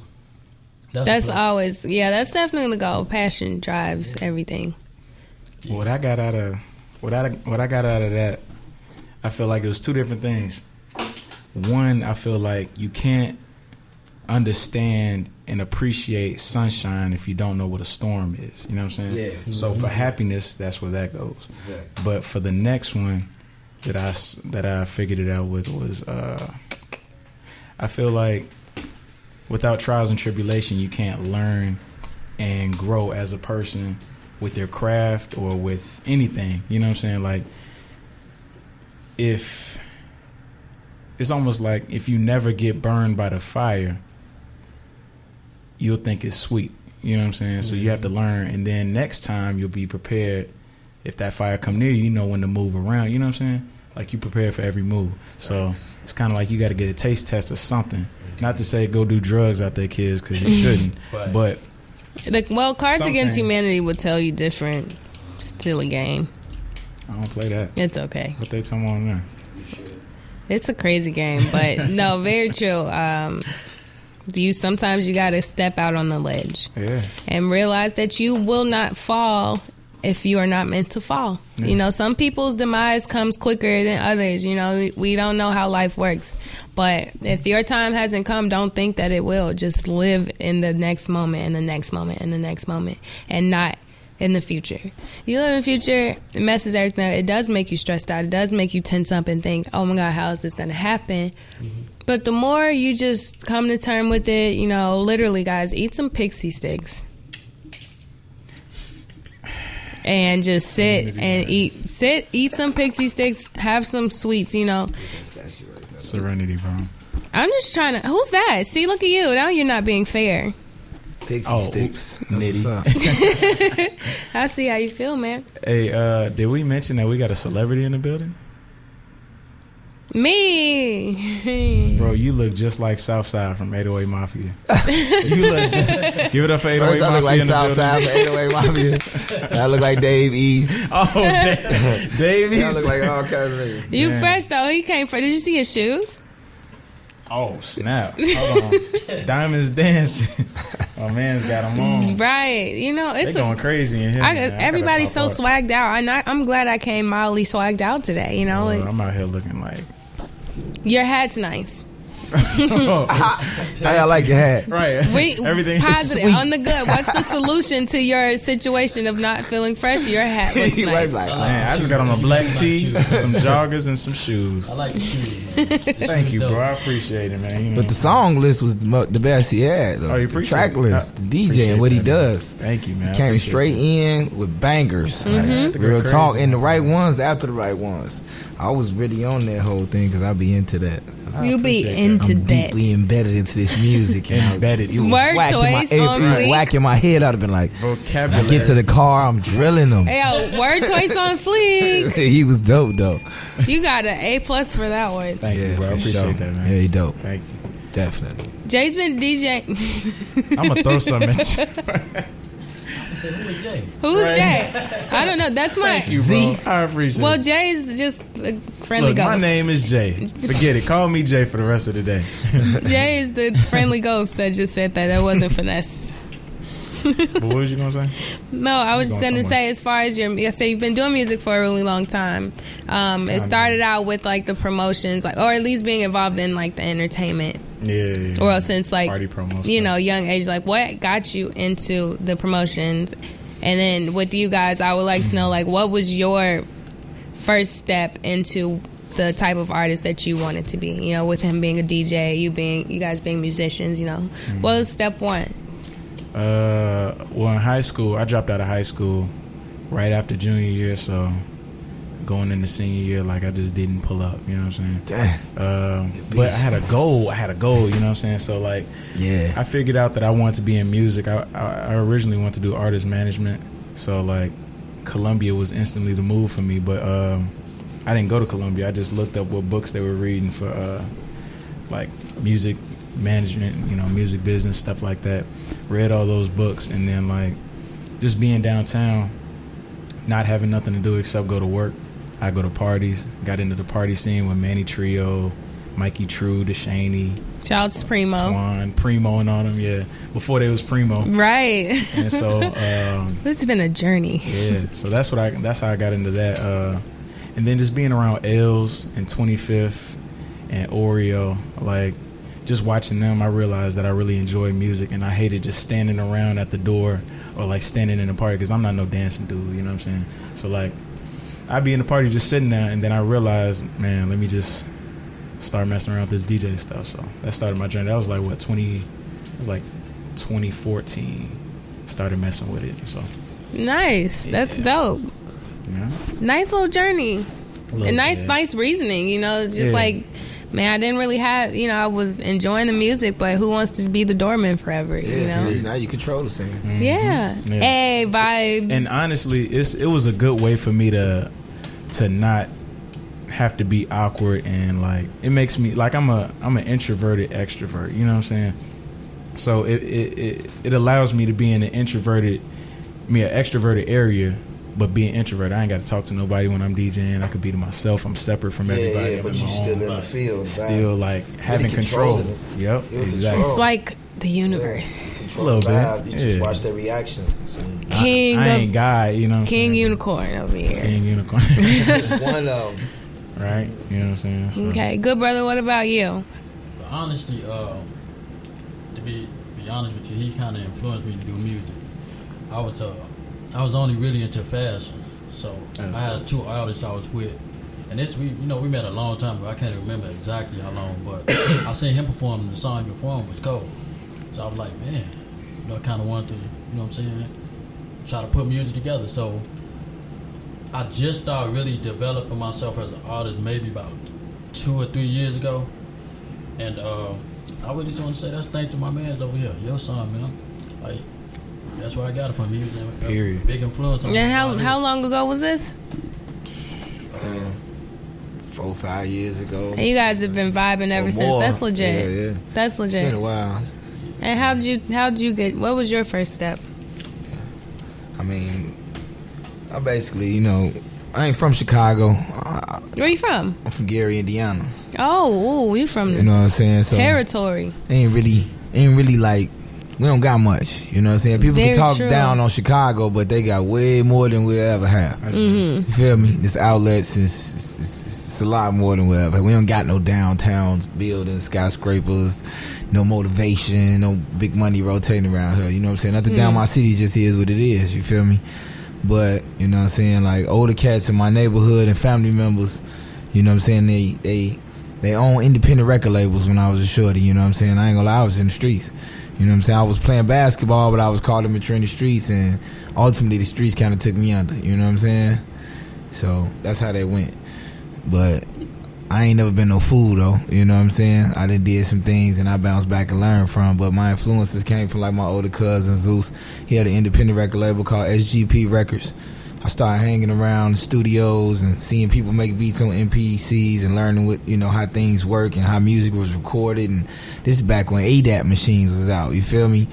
that's, That's, always, yeah, that's definitely the goal. Passion drives everything. What I got out of what I what I got out of that, I feel like it was two different things. One, I feel like you can't understand and appreciate sunshine if you don't know what a storm is. You know what I'm saying? Yeah. So for happiness, that's where that goes. Exactly. But for the next one that I that I figured it out with was uh, I feel like without trials and tribulation, you can't learn and grow as a person with your craft or with anything. You know what I'm saying? Like if it's almost like if you never get burned by the fire, you'll think it's sweet. You know what I'm saying? So you have to mm-hmm. learn, and then next time you'll be prepared. If that fire come near you, you know when to move around. You know what I'm saying? Like you prepare for every move. So it's kind of like you got to get a taste test of something. Not to say go do drugs out there, kids, because you shouldn't. Right. But The, well, Cards Against Humanity would tell you different. Still a game. I don't play that. It's okay. What they talking about now? It's a crazy game, but no, very true. Um, you sometimes you got to step out on the ledge Yeah. and realize that you will not fall if you are not meant to fall. You know, some people's demise comes quicker than others. You know, we- we don't know how life works. But if your time hasn't come, don't think that it will. Just live in the next moment and the next moment and the next moment and not in the future. You live in the future, it messes everything up. It does make you stressed out. It does make you tense up and think, oh my God, how is this going to happen? Mm-hmm. But the more you just come to term with it, you know, literally, guys, eat some pixie sticks. And just sit and eat, sit, eat some pixie sticks, have some sweets, you know. Serenity, bro. I'm just trying to. Who's that? See, look at you. Now you're not being fair. Pixie Oh, sticks. oops. What's up. I see how you feel, man. Hey, uh, did we mention that we got a celebrity in the building? Me. Bro, you look just like Southside from 808 Mafia. you look just, give it up for 808 First, I look like in the Southside building. for 808 Mafia. I look like Dave East. Oh, Dave, Dave I East. look like all kind of niggas. You Man. fresh though. He came fresh. Did you see his shoes? Oh, snap. Hold on. Diamonds dancing. My man's got them on. Right. You know, it's going crazy in here. I, everybody's so out. swagged out. And I, I'm glad I came mildly swagged out today. You know, Uh, like, I'm out here looking like. your hat's nice. How y'all like your hat? Right. We, Everything is positive on the good. What's the solution to your situation of not feeling fresh? Your hat looks nice. was like, Man, I just got on a black tee, some joggers, and some shoes. I like the shoes, man. Thank you, bro. I appreciate it, man. You know, But the song list was the best he had. Though. Oh, you the appreciate track it. list, I the DJ, and what he that, man. does. Thank you, man. I Came straight that. in with bangers. I had to Real talk, and the right ones after the right ones. I was really on that whole thing because I be into that. You be appreciate into I'm that. deeply embedded into this music. and Embedded. You was Word whacking my, choice it, on fleek. whacking my head. I'd have been like, Vocabulary. I get to the car, I'm drilling him. Hey, yo, word choice on fleek. he was dope though. You got an A plus for that one. Thank you, bro. I appreciate sure. that, man. Yeah, he dope. Thank you. Definitely. Jay's been DJ. I'm gonna throw something at you. I said, who is Jay? Who's Right. Jay? I don't know. That's my. Thank you, Z. bro. I appreciate Well, it. Jay's just a friendly Look, ghost. my name is Jay. Forget it. Call me Jay for the rest of the day. Jay is the friendly ghost that just said that. That wasn't finesse. What was you gonna say? No, I was just Going gonna somewhere. say, as far as your, you say you've been doing music for a really long time. Um, it started out with like the promotions, like, or at least being involved in like the entertainment. Yeah. yeah. Or else since like Party promo you know, young age, like what got you into the promotions? And then with you guys, I would like to know like what was your first step into the type of artist that you wanted to be? You know, with him being a DJ, you being you guys being musicians, you know. Mm-hmm. What was step one? Uh, well, in high school, I dropped out of high school right after junior year, so going into senior year, like I just didn't pull up. You know what I'm saying? Damn. Um, but I had a goal. I had a goal. You know what I'm saying? So like, Yeah. I figured out that I wanted to be in music. I, I, I originally wanted to do artist management. So like, Columbia was instantly the move for me. But um, I didn't go to Columbia. I just looked up what books they were reading for uh, like music management, you know, music business stuff like that. Read all those books, and then like just being downtown, not having nothing to do except go to work. I go to parties. Got into the party scene with Manny Trio, Mikey True, DeShaney, Shouts Primo. Twan, Primo, and all them. Yeah, before they was Primo. Right. And so, um, this has been a journey. yeah, so that's what I. That's how I got into that. Uh, and then just being around Els and 25th and Oreo, like just watching them, I realized that I really enjoy music, and I hated just standing around at the door or like standing in the party because I'm not no dancing dude. You know what I'm saying? So like, I'd be in the party just sitting there, and then I realized, man, let me just start messing around with this DJ stuff. So that started my journey. That was like what 20. It was like 2014. Started messing with it. So Nice. That's dope. yeah. Nice little journey. Little And nice, nice reasoning. You know, just Yeah. like, man, I didn't really have. You know, I was enjoying the music, but who wants to be the doorman forever? Yeah, you know. see, now you control the scene. Yeah. Mm-hmm. Yeah. Hey, vibes. And honestly, it's it was a good way for me to to not have to be awkward and like it makes me like I'm a I'm an introverted extrovert. You know what I'm saying? So it it it, it allows me to be in an introverted, me an extroverted area. But being introvert, I ain't got to talk to nobody when I'm DJing. I could be to myself. I'm separate from Yeah, everybody. yeah, but you my still own in the field, Still vibe. like having control. it. Yep, You're in exactly. it's like the universe. A little the bit, vibe. You just watch their reactions. and. King I, I of ain't guy, you know. What I'm King saying? Unicorn over here. King unicorn. Just one of them. right? You know what I'm saying? So, Okay, good brother. What about you? But honestly, um, to be be honest with you, he kind of influenced me to do music. I was uh, I was only really into fashion, so That's I had two artists I was with, and this we you know we met a long time ago. I can't remember exactly how long, but I seen him perform. and The song he performed was cold, so I was like, man, you know, I kind of wanted to, you know, what I'm saying, try to put music together. So I just started really developing myself as an artist maybe about two or three years ago. And uh, I really just want to say that's thanks to my man's over here, your son, man. Like that's where I got it from. He was a Period. big influence on me. And how how long ago was this? Uh, four, five years ago. And you guys have been vibing ever since. more. That's legit. Yeah, yeah. That's legit. It's been a while. And how did you how did you get what was your first step? I mean, I basically, you know, I ain't from Chicago. I, Where you from? I'm from Gary, Indiana. Oh, ooh, you from You know what I'm saying? So territory. ain't really, ain't really like we don't got much. You know what I'm saying? People Very can talk true. down on Chicago, but they got way more than we ever have. Mhm. You feel me? This outlets is it's, it's, a lot more than we ever. We don't got no downtowns, buildings, skyscrapers, no motivation, no big money rotating around here. You know what I'm saying? Nothing down Mm. my city just is what it is. You feel me? But you know what I'm saying? Like older cats in my neighborhood and family members, you know what I'm saying? They they they own independent record labels when I was a shorty. You know what I'm saying? I ain't gonna lie, I was in the streets. You know what I'm saying? I was playing basketball, but I was immature in the streets, and ultimately the streets kind of took me under. You know what I'm saying? So that's how they went. But I ain't never been no fool though. You know what I'm saying? I done did some things and I bounced back and learned from. But my influences came from like my older cousin Zeus. He had an independent record label called SGP Records. I started hanging around studios and seeing people make beats on MPCs and learning what you know how things work and how music was recorded. And this is back when ADAT machines was out. You feel me?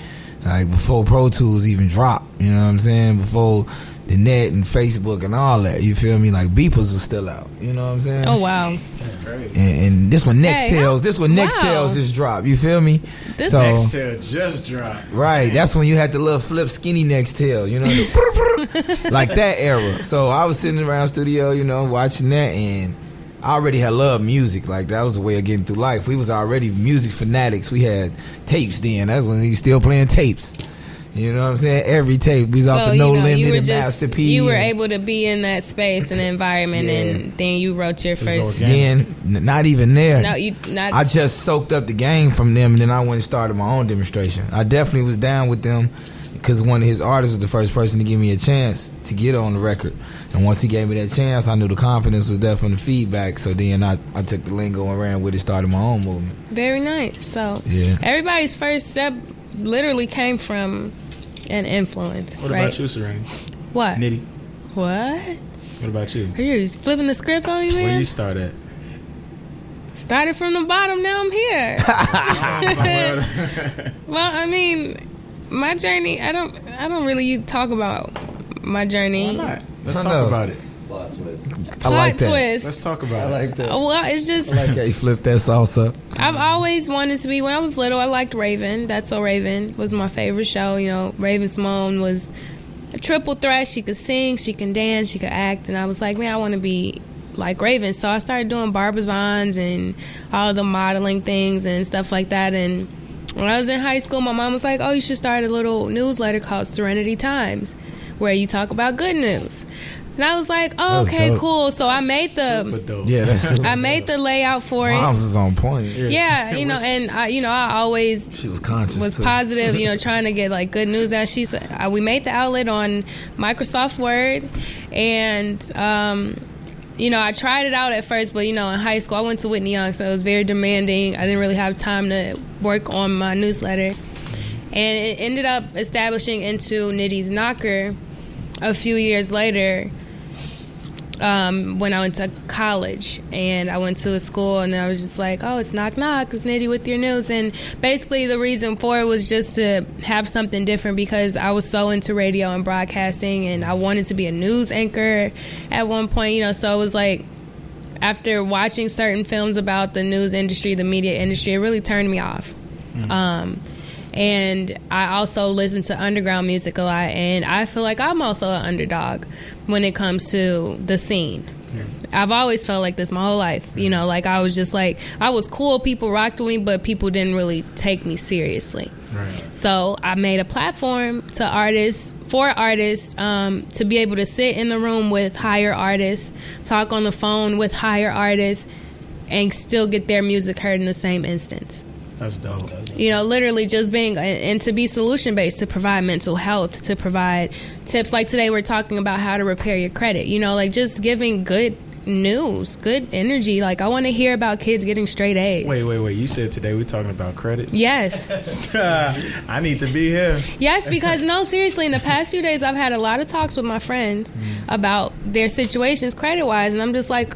Like before Pro Tools even dropped. You know what I'm saying? Before the net and Facebook and all that. You feel me? Like Beepers are still out. You know what I'm saying? Oh wow. And, and this one Nextels, Hey, how- this one Nextels wow. just dropped. You feel me? This so Nextel just dropped. right, that's when you had the little flip skinny next Nextel. You know, the like that era. So I was sitting around studio, you know, watching that, and I already had loved music. Like that was the way of getting through life. We was already music fanatics. We had tapes then. That's when we was still playing tapes. You know what I'm saying? Every tape. We was off the No you know, Limit and just Master P. you were able to be in that space and environment, and then you wrote your first. Then not even there. No, you not. I just soaked up the game from them, and then I went and started my own demonstration. I definitely was down with them because one of his artists was the first person to give me a chance to get on the record. And once he gave me that chance, I knew the confidence was there from the feedback. So then I, I took the lingo and ran with it, started my own movement. Very nice. So Yeah. everybody's first step literally came from an influence, What right? about you, Serene? What? Nitty. What? What about you? Are you flipping the script on me, Where you start at? Started from the bottom, now I'm here. well, I mean, my journey. I don't. I don't really talk about my journey. Why not? Let's talk about it. I like that. twist. Let's talk about it. I like that. Well, it's just. I like how you flipped that sauce up. I've always wanted to be. When I was little, I liked Raven. That's so Raven was my favorite show. You know, Raven-Symoné was a triple threat. She could sing, she can dance, she could act, and I was like, man, I want to be like Raven. So I started doing barbizons and all the modeling things and stuff like that. And when I was in high school, my mom was like, oh, you should start a little newsletter called Serenity Times, where you talk about good news. And I was like, oh, That's okay, dope. cool. So I made the Yeah, that's I made the layout for it. Mom's is on point. Yeah, you know, and I, you know, I always She was conscious. was too. positive, you know, trying to get like good news out. She said uh, we made the outlet on Microsoft Word, and um, you know, I tried it out at first, but you know, in high school, I went to Whitney Young, so it was very demanding. I didn't really have time to work on my newsletter, and it ended up establishing into Nitty's Knocker a few years later um, when I went to college and I went to a school and I was just like, oh, it's knock knock, it's Nitty with your news. And basically, the reason for it was just to have something different because I was so into radio and broadcasting and I wanted to be a news anchor at one point, you know, so it was like, after watching certain films about the news industry, the media industry, it really turned me off. Um, and I also listen to underground music a lot, and I feel like I'm also an underdog when it comes to the scene. I've always felt like this my whole life. You know, like I was just like I was cool, people rocked with me, but people didn't really take me seriously. Right. So I made a platform to artists for artists um, to be able to sit in the room with higher artists, talk on the phone with higher artists, and still get their music heard in the same instance. That's dope. You know, literally just being and to be solution based to provide mental health, to provide tips. Like today, we're talking about how to repair your credit. You know, like just giving good news, good energy. Like I want to hear about kids getting straight A's. Wait, wait, wait. You said today we're talking about credit? Yes. I need to be here. Yes, because no, seriously, in the past few days, I've had a lot of talks with my friends mm-hmm. about their situations credit wise, and I'm just like,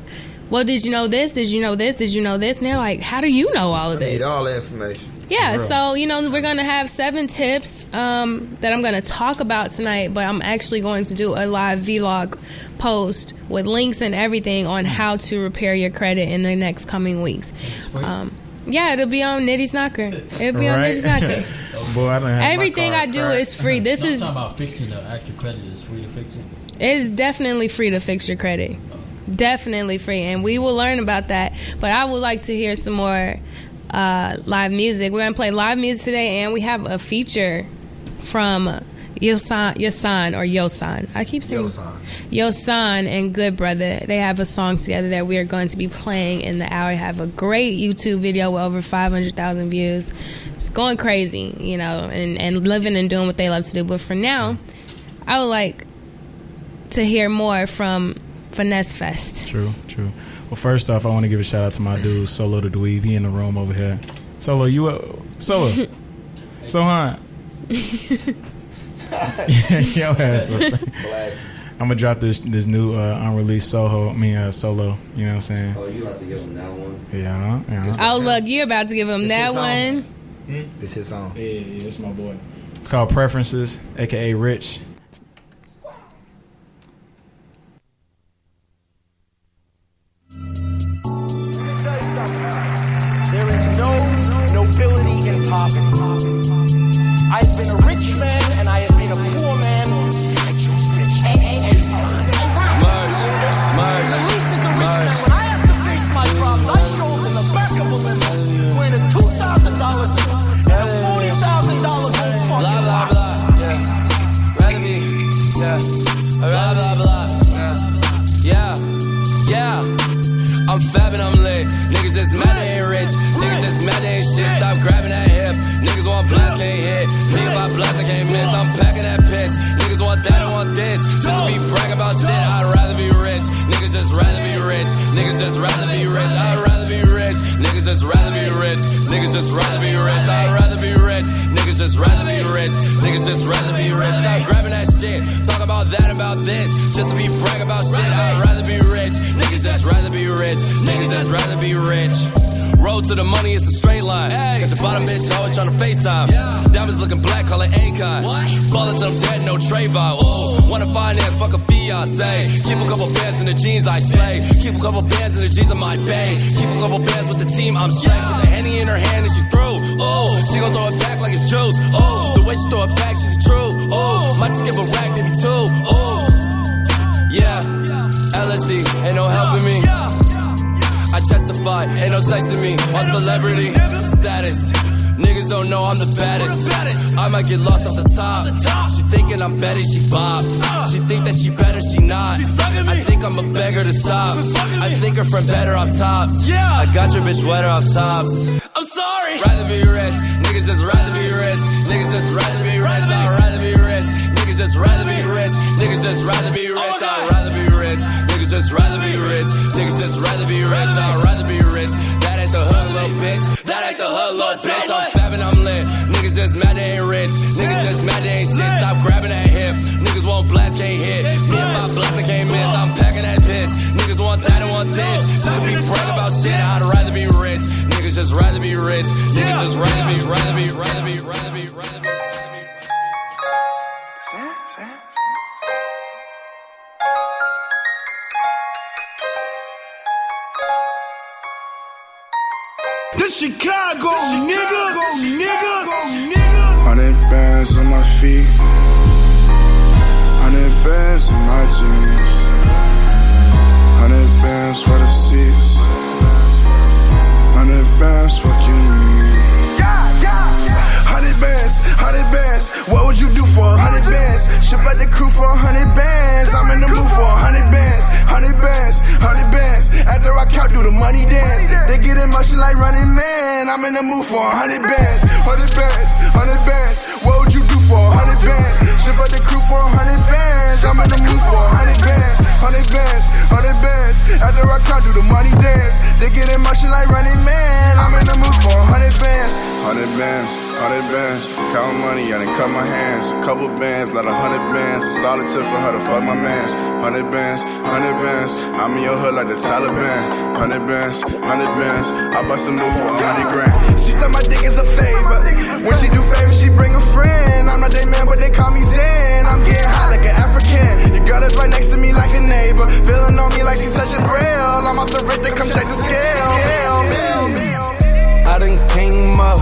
well, did you know this? Did you know this? Did you know this? And they're like, how do you know all of I need this? all the information. Yeah, so you know we're gonna have seven tips um, that I'm gonna talk about tonight, but I'm actually going to do a live vlog post with links and everything on how to repair your credit in the next coming weeks. Um, yeah, it'll be on Nitty's Knocker. It'll be on Right? Nitty's Knocker. Boy, I don't have my Everything I do cracked. is free. This No, I'm is talking about fixing the actual credit is free to fix it. it is definitely free to fix your credit. Definitely free, and we will learn about that. But I would like to hear some more uh, live music. We're gonna play live music today, and we have a feature from Yosan, Yosan or Yosan. I keep saying Yosan. Yosan and Good Brother. They have a song together that we are going to be playing in the hour. Have a great YouTube video with over 500,000 views. It's going crazy, you know, and, and living and doing what they love to do. But for now, I would like to hear more from Finesse Fest. True, true. Well, first off, I want to give a shout out to my dude Solo the Dweeb. He in the room over here. Solo, you uh, Solo. so huh? Yo ass. up. I'm gonna drop this this new uh, unreleased Soho. I mean uh, solo. You know what I'm saying? Oh, you have to give him that one. Yeah, yeah. Oh, look, you're about to give him This that his song. one. This his song. Yeah, yeah, it's my boy. It's called Preferences, aka Rich. There Niggas just rather be rich. I'd rather be rich. Niggas just rather be rich. Niggas just rather be rich. Stop grabbing that shit. Talk about that, about this. Just to be bragging about shit, I'd rather be rich. Niggas just rather be rich. Niggas just rather be rich. Road to the money, it's a straight line. Got the bottom bitch always trying to FaceTime. Diamonds looking black, call it Akon. Ballin' till I'm dead, no Trayvon. Ooh, wanna finance, fuck a fiance. Keep a couple bands in the jeans I slay. Keep a couple bands in the jeans of my bay. Keep a couple bands with the team I'm straight. With the henny in her hand and she through. Oh, she gon' throw it back like it's juice. Oh, the way she throw it back, she's the truth. Oh, might just give a rack, maybe two. Oh, yeah. LSD, ain't no helping me. I ain't no texting me on celebrity status. Niggas don't know I'm the baddest. I might get lost off the top. She thinking I'm better, she bob. She think that she better, she not. I think I'm a beggar to stop. I think her friend better off tops. Yeah, I got your bitch wetter off tops. I'm sorry. Rather be rich. Niggas just rather be rich. Niggas just rather be rich. I'd rather be rich. Niggas just rather be rich. Niggas just rather be rich. I'd rather be rich. Niggas just rather be rich. Niggas just rather be rich. I'd rather be rich. That ain't the hood, little bitch. That ain't the hood, little bitch. I'm fapping, I'm lit. Niggas just mad they ain't rich. Niggas just mad they ain't shit. Stop grabbing that hip. Niggas want blast, can't hit. Me and my blast, I can't miss. I'm packing that piss. Niggas want that and want this. To be brag about shit, I'd rather be rich. Niggas just rather be rich. Niggas just rather be, rather be, rather be, rather be, rather be. Chicago, nigga, nigga, nigga. Hundred bands on my feet, hundred bands in my jeans, hundred bands for the seats, hundred bands, fuck you mean. Hundred bands, hundred bands. What would you do for a hundred bands? Ship out the crew for a hundred bands. I'm in the mood for a hundred bands, hundred bands, hundred bands. After I count, do the money dance. They get in motion like running man. I'm in the mood for a hundred bands, hundred bands, hundred bands. What would you do for a hundred bands? Ship out the crew for a hundred bands. I'm in the mood for a hundred bands, hundred bands, hundred bands. After I come do the money dance. They get in motion like running man. I'm in the mood for a hundred bands. Hundred bands, hundred bands. Count money, I done cut my hands. A couple bands, not a hundred bands. Solitude for her to fuck my mans. Hundred bands, hundred bands. I'm in your hood like the Taliban. Hundred bands, hundred bands. I bust a move for a hundred grand. She said my dick is a favor. When she do favors, she bring a friend. I'm not their man, but they call me Zen. I'm getting hot like an African. Your girl is right next to me like a neighbor. Feeling on me like she's touching braille. I'm off the rip, they come check the scale. I done came up,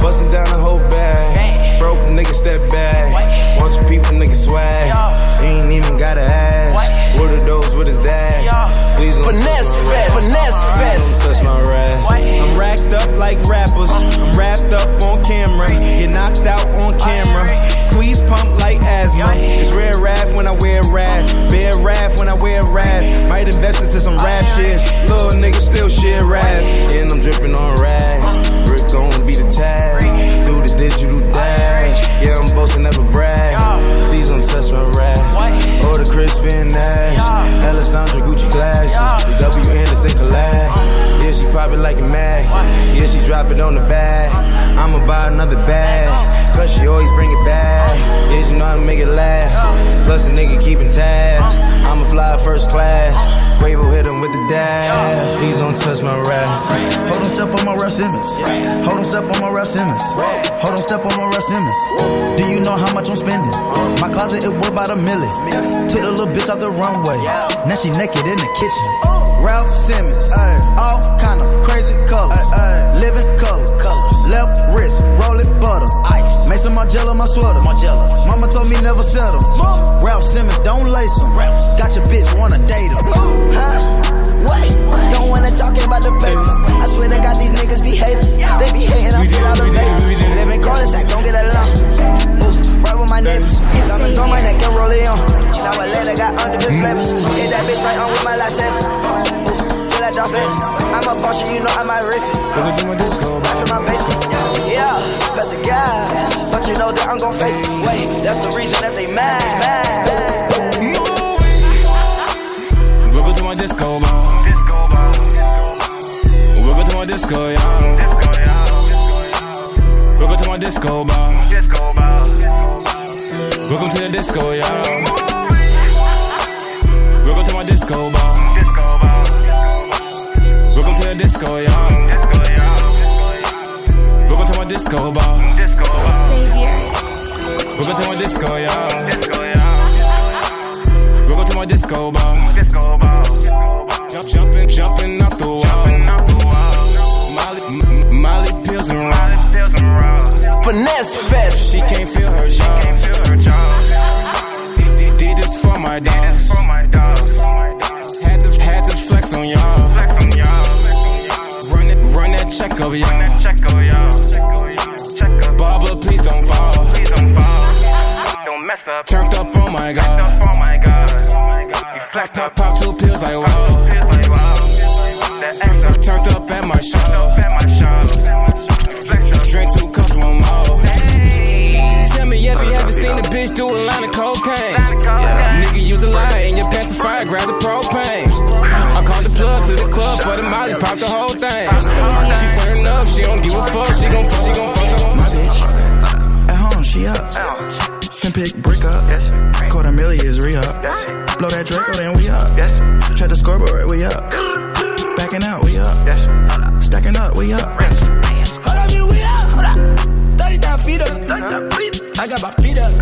bustin' down the whole bag. Broke nigga step back. Bunch of people nigga swag. Ain't even gotta ask. What are those? What is that? Please don't Finesse touch my fest, finesse fest. Don't touch my rap. I'm racked up like rappers. I'm wrapped up on camera. Get knocked out on camera. Squeeze pump like asthma. It's red rap when I wear rap. Bear rap when I wear rap. Might invest into some rap shit. Little nigga still shit rap. And I'm dripping on rags. Rick gon' be the tag. Do the digital dash. Yeah, I'm boasting, never brag. Please don't touch my rap. Or the Chris Finn Nash. Alessandra Gucci glasses. The W Anderson collab. Yeah, she probably like it mad. Yeah, she drop it on the bag. I'ma buy another bag. Cause she always bring it back. Yeah, she know how to make it laugh. Plus a nigga keeping tabs. I'ma fly first class. Quavo hit him with the dab. Please don't touch my rap. Hold on, step on my Raf Simons. Hold on, step on my Raf Simons. Hold on, step on my Raf Simons. Do you know how much I'm spending? My closet it worth about a million. Took the little bitch out the runway. Now she naked in the kitchen. Raf Simons, all kind of crazy colors, living color. Left wrist, roll ice. Maison Margiela, my sweater. Margiela. Mama told me never settle. Raf Simons, don't lace him. Got your bitch wanna date him. Huh? What? Don't wanna talk about the paper. I swear to God, these niggas be haters. They be hating, I feel elevated. Live in cul-de-sac, don't get along. Ooh, right with my neighbors. Diamonds on my neck and roll it on. Now Atlanta got underbit flavors. Mm. Hit that bitch right on with my last seven. Ooh, feel. I'm a boss, you know I might rip it. Look at my disco, Back from my basement. Yeah, that's the gas. But you know that I'm gon' face it. Wait, that's the reason that they mad. Welcome to my disco ball. Welcome to my disco, y'all. Welcome to my disco ball. Welcome to the disco, y'all. Welcome to my disco ball. To the disco, y'all. Welcome to my disco ball. Welcome to my disco, y'all. Welcome to my disco ball. Jump, jumping, jumping off the wall. Molly, Molly pills and raw. Finesse fest. She can't feel her jaws. Did, did this for my dogs. Check over y'all. Barbara, please don't fall. Please don't fall. Don't mess up. Turned up, oh my god. Oh pop, pop, pop two pills like wow. Turned turned up at my show. Drink two cups, one more. Tell me, have you ever seen a bitch do a line of cocaine? Yeah. Nigga use a lie in your pacifier, grab the propane. Gon' fuck, she gon' fuck. My bitch, at home, she up. Fin pick, brick up. Yes. Quarter million is re up. Yes. Blow that Draco, then we up. Yes. Check the scoreboard, we up. Backing out, we up. Yes. Stacking up, we up. Hold up, you, we up. Hold up. 30,000 feet up. I got my feet up.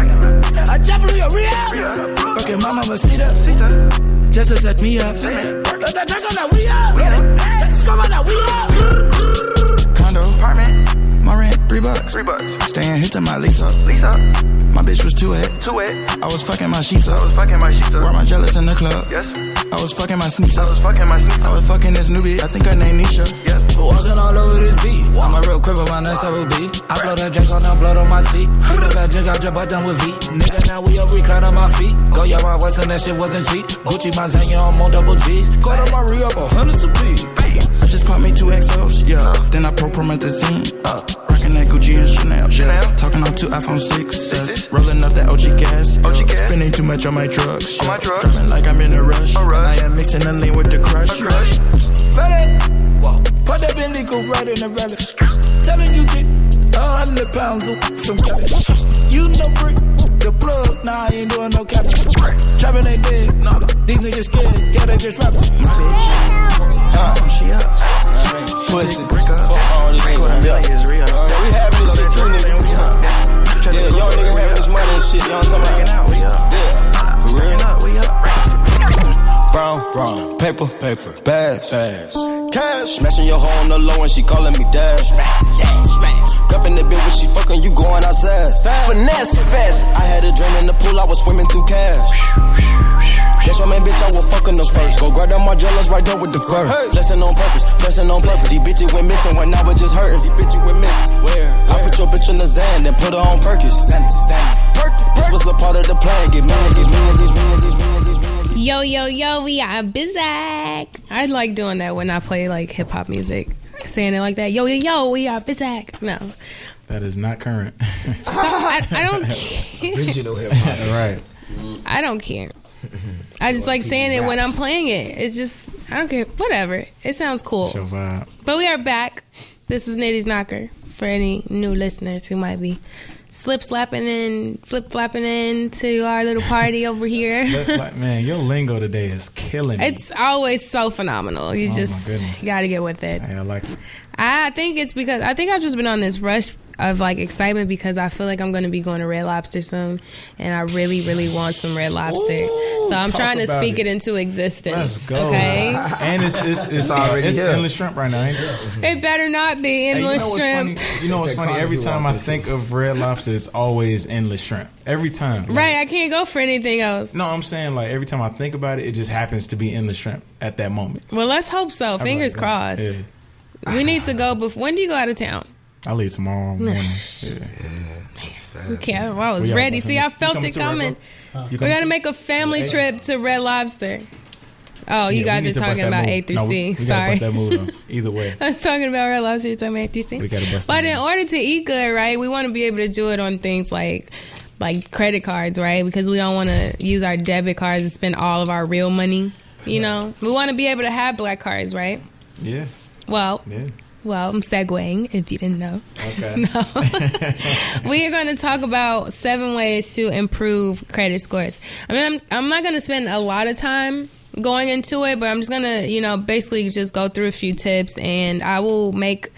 I jump on your rehab. Working my mama seat up. Just to set me up. Let that drink on that we up. Set the score on that we up. Condo, apartment. My rent, three bucks. Three bucks. Staying hit to my lease up. Lease up. My bitch was too wet. Too wet. I was fucking my sheets up. I was fucking my sheets up. Wore my jealous in the club. Yes. I was fucking my sneaks up. I was fucking my sneaks up. I was fucking this new bitch. I think her name Nisha. Yes. Walking all over this beat. I'm a real cripple, my next level B. I blow that drink on that blood on my teeth. Hit up that drink, I drip out done with V. Nigga, now we up, recline on my feet. Go your my west and that shit wasn't cheap. Gucci, my Zanya, I'm on double G's. Caught up my re up, a hundred supreme. I just popped me two XOs, yeah. Then I pro promethazine, uh. Rockin' that Gucci and Chanel, Chanel. Talking on two iPhone 6s, rolling up that OG gas, OG gas. Spending too much on my drugs, on my drugs. Driving like I'm in a rush, a rush. I am mixing the lane with the crush. Fat it. Whoa. Put that Bentley coupe right in the valley. Telling you get a hundred pounds of from Cali. You know brick. The plug, nah, I ain't doing no cap. Trapping ain't dead, nah. These niggas scared, yeah, they just rapping. My bitch, uh, she up. Pussy. Brick up. All this Quarter million is real. Yeah, we having this shit too, nigga. We up. Yeah, young nigga having this money and shit. You know what talking Breaking about? out, we up. Yeah. For real. Up, we up. Brown, brown, paper, paper, bags, bags, cash. Smashing your hoe on the low and she calling me dad. Smack, dang, smack. Cuffing the bitch when she fucking you going outside. Finesse fast. I had a dream in the pool, I was swimming through cash. That's your man, bitch, I will fuck in the first. Go grab them Margielas right there with the fur. Flexing on purpose, flexing on purpose. These bitches went missing when I was just hurting. These bitches went missing. Where? I put your bitch in the Zan, then put her on Perkins. Zan, Zan. Perkins. This was a part of the plan. Get millions, these millions, these millions, these millions, these millions. Yo, yo, yo, we are Bizak. I like doing that when I play like hip hop music. Saying it like that. Yo, yo, yo, we are Bizak. No. That is not current. So, I, I don't care. Original hip hop. right. I don't care. I just like saying it when I'm playing it. It's just, I don't care. Whatever. It sounds cool. Your vibe. But we are back. This is Nitty's Knocker for any new listeners who might be slip slapping and flip flapping into our little party over here. Man, your lingo today is killing me. It's always so phenomenal. You Oh, just got to get with it. Hey, I like it. I think it's because I think I've just been on this rush of like excitement because I feel like I'm going to be going to Red Lobster soon, and I really, really want some Red Lobster. so I'm trying to speak it. it. into existence. Let's go. Okay, And it's it's it's, already it's here. endless shrimp right now. Ain't it? it better not be Hey, you know endless shrimp. funny? You know what's funny? Every time I think of Red Lobster, it's always endless shrimp. Every time. Like, Right, I can't go for anything else. No, I'm saying like every time I think about it, it just happens to be endless shrimp at that moment. Well, let's hope so. Fingers like, crossed. Yeah. We need to go. Before when do you go out of town? I leave tomorrow morning. Yeah. Okay, I was We all ready. See, I felt it coming. We're gonna make a family Yeah. trip to Red Lobster. Oh, you Yeah, guys are talking about move. A through No, C. we gotta Sorry. move. Either way. I'm talking about Red Lobster. You're talking about A through C. We gotta bust But in order to eat good, right, we want to be able to do it on things like like credit cards, right? Because we don't want to use our debit cards and spend all of our real money. You know, we want to be able to have black cards, right? Yeah. Well, Yeah. Well, I'm segueing if you didn't know. Okay. No. we are going to talk about seven ways to improve credit scores. I mean, I'm, I'm not going to spend a lot of time going into it, but I'm just going to, you know, basically just go through a few tips and I will make,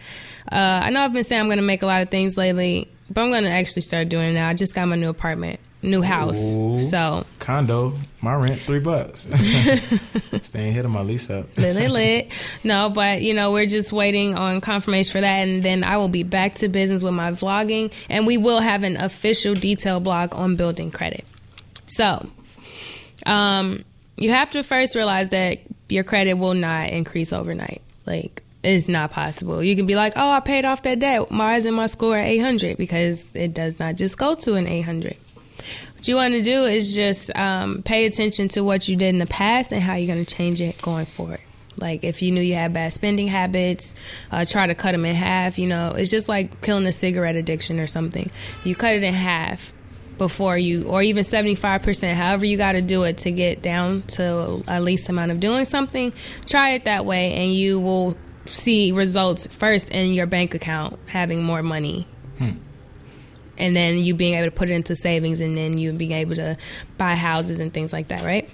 uh, I know I've been saying I'm going to make a lot of things lately, but I'm going to actually start doing it now. I just got my new apartment, new house. Ooh. So, Condo, my rent three bucks. Staying here to my lease up. lit, lit, lit. No, but you know, we're just waiting on confirmation for that, and then I will be back to business with my vlogging, and we will have an official detail blog on building credit. So, um, you have to first realize that your credit will not increase overnight. Like, it's not possible. You can be like, "Oh, I paid off that debt. Why isn't my score at 800?" Because it does not just go to an 800. What you want to do is just um, pay attention to what you did in the past and how you're going to change it going forward. Like if you knew you had bad spending habits, uh, try to cut them in half. You know, it's just like killing a cigarette addiction or something. You cut it in half before you, or even 75%, however you got to do it to get down to a least amount of doing something. Try it that way and you will see results first in your bank account having more money and then you being able to put it into savings and then you being able to buy houses and things like that, right?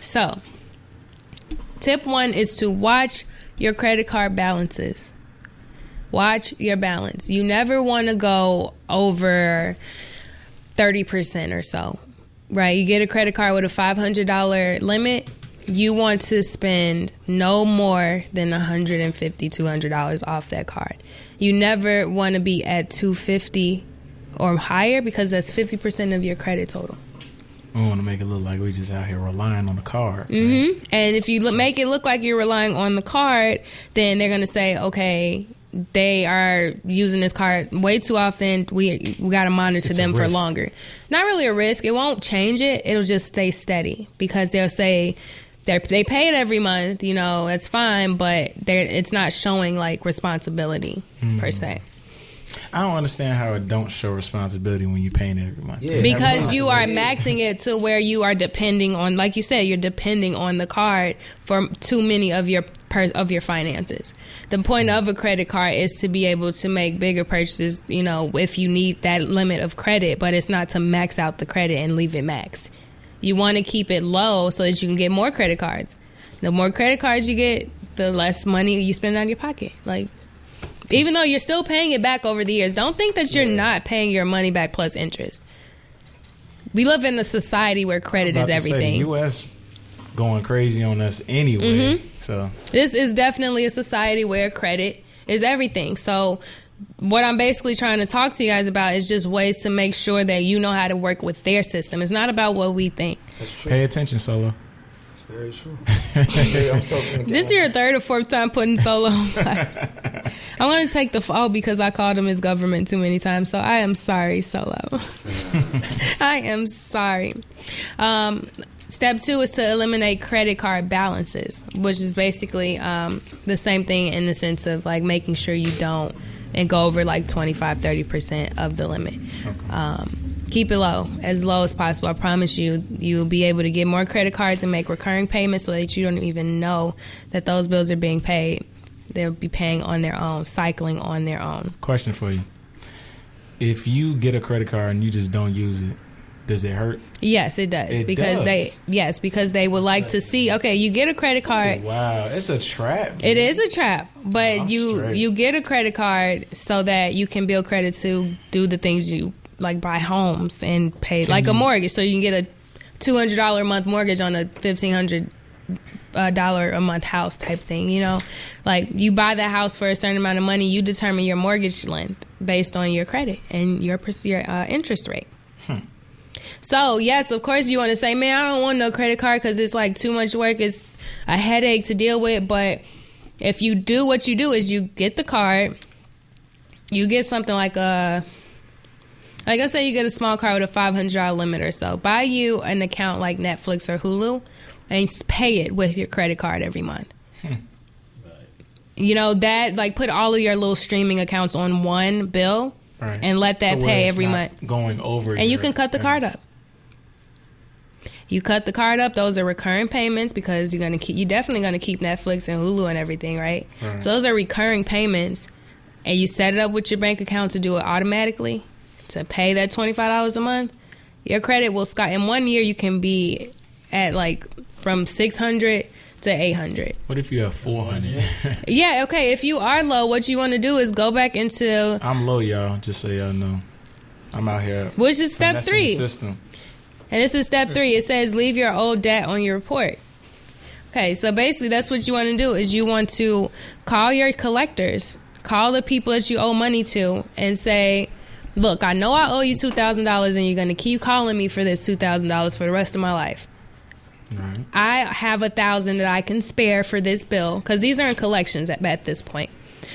So, tip one is to watch your credit card balances. Watch your balance. You never want to go over 30% or so, right? You get a credit card with a $500 limit. You want to spend no more than $150, $200 off that card. You never want to be at 250 or higher because that's 50% of your credit total. We want to make it look like we just out here relying on the card. Mm-hmm. And if you look, make it look like you're relying on the card, then they're going to say, okay, they are using this card way too often. We we got to monitor It's them for longer. Not really a risk. It won't change it. It'll just stay steady because they'll say they they pay it every month. You know, it's fine, but it's not showing like responsibility per se. I don't understand how it don't show responsibility when you paying it every month. because you are maxing it to where you are depending on like you said you're depending on the card for too many of your per, of your finances. The point of a credit card is to be able to make bigger purchases you know if you need that limit of credit but it's not to max out the credit and leave it maxed. You want to keep it low so that you can get more credit cards. The more credit cards you get the less money you spend out of your pocket. Like even though you're still paying it back over the years, don't think that you're not paying your money back plus interest. We live in a society where credit is say, everything. the U.S. going crazy on us anyway. Mhm. So This is definitely a society where credit is everything. So, what I'm basically trying to talk to you guys about is just ways to make sure that you know how to work with their system. It's not about what we think. pay attention, solo. Very true. I'm so This is your third or fourth time putting solo on. I want to take the fall because I called him his government too many times. So I am sorry, solo. I am sorry. Um, step two is to eliminate credit card balances, which is basically um, the same thing in the sense of like making sure you don't and go over like 25 30% of the limit. Um, keep it low, as low as possible. I promise you, you'll be able to get more credit cards and make recurring payments so that you don't even know that those bills are being paid. They'll be paying on their own, cycling on their own. Question for you: If you get a credit card and you just don't use it, does it hurt? Yes, it does It because does. they yes because they would like to see. Okay, you get a credit card. Oh, wow, it's a trap. It is a trap, but I'm you straight. you get a credit card so that you can build credit to do the things you like buy homes and pay like a mm-hmm. mortgage. So you can get a two hundred dollar a month mortgage on a fifteen hundred uh, dollar a month house type thing. You know, like you buy the house for a certain amount of money, you determine your mortgage length based on your credit and your your uh, interest rate. Hmm. So yes, of course you want to say, man, I don't want no credit card because it's like too much work. It's a headache to deal with. But if you do what you do is you get the card, you get something like a, like I say, you get a small card with a five hundred dollar limit or so. Buy you an account like Netflix or Hulu, and pay it with your credit card every month. You know that like put all of your little streaming accounts on one bill Right. and let that So pay every month Going over, and you can cut the card up. You cut the card up; those are recurring payments because you're gonna keep. You're definitely gonna keep Netflix and Hulu and everything, right? Right. So those are recurring payments, and you set it up with your bank account to do it automatically to pay that twenty five dollars a month. Your credit will sky in one year. You can be at like from six hundred to eight hundred. What if you have four hundred? Yeah, okay. If you are low, what you want to do is go back into I'm low, y'all. Just so y'all know, I'm out here. Which is step three. The system. And this is step three. It says leave your old debt on your report. Okay, so basically that's what you want to do is you want to call your collectors, call the people that you owe money to, and say, "Look, I know I owe you two thousand dollars, and you're going to keep calling me for this two thousand dollars for the rest of my life. I have a thousand that I can spare for this bill because these are in collections at, at this point.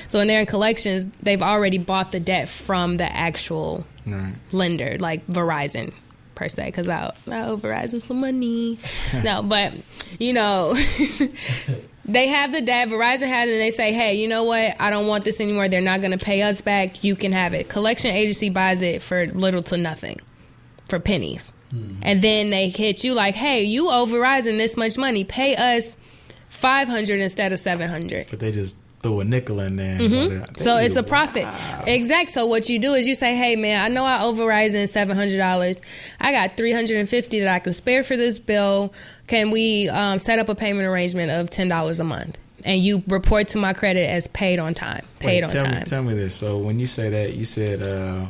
So when they're in collections, they've already bought the debt from the actual Right. lender, like Verizon per se, because I, I owe Verizon some money. no, but you know, they have the debt. Verizon has it, and they say, "Hey, you know what? I don't want this anymore. They're not going to pay us back. You can have it." Collection agency buys it for little to nothing, for pennies, and then they hit you like, "Hey, you owe Verizon this much money. Pay us five hundred instead of seven hundred. But they just throw a nickel in there. and hmm. So it's a profit. Exact. So what you do is you say, "Hey man, I know I owe Verizon seven hundred dollars. I got three hundred and fifty that I can spare for this bill. Can we um, set up a payment arrangement of ten dollars a month?" And you report to my credit as paid on time. Paid Wait, on tell time. Me, tell me this. So when you say that, you said uh,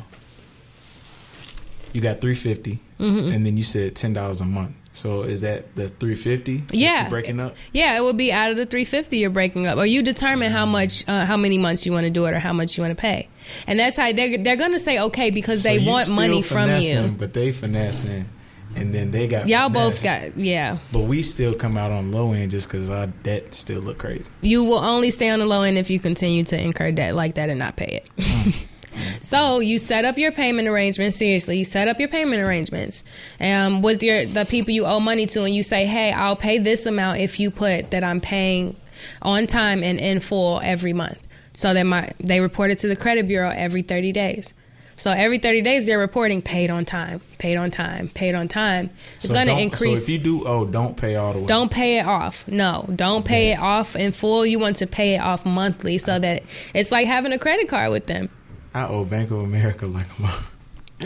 you got three Mhm. and then you said ten dollars a month. So is that the three fifty? Yeah. breaking up. Yeah, it would be out of the 350 you're breaking up, or you determine how much, uh, how many months you want to do it, or how much you want to pay, and that's how they're they're gonna say okay because So they want money from you. but they finessing, and then they got Y'all both got yeah. But we still come out on low end just because our debt still look crazy. You will only stay on the low end if you continue to incur debt like that and not pay it. so you set up your payment arrangements. Seriously, you set up your payment arrangements um, with your the people you owe money to, and you say, "Hey, I'll pay this amount if you put that I'm paying on time and in full every month." So they might they report it to the credit bureau every 30 days. So every 30 days they're reporting paid on time, paid on time, paid on time. It's So going to increase. So if you do, oh, don't pay all the way. Don't pay it off. No, don't pay it off in full. You want to pay it off monthly so that it's like having a credit card with them. I owe Bank of America like a month.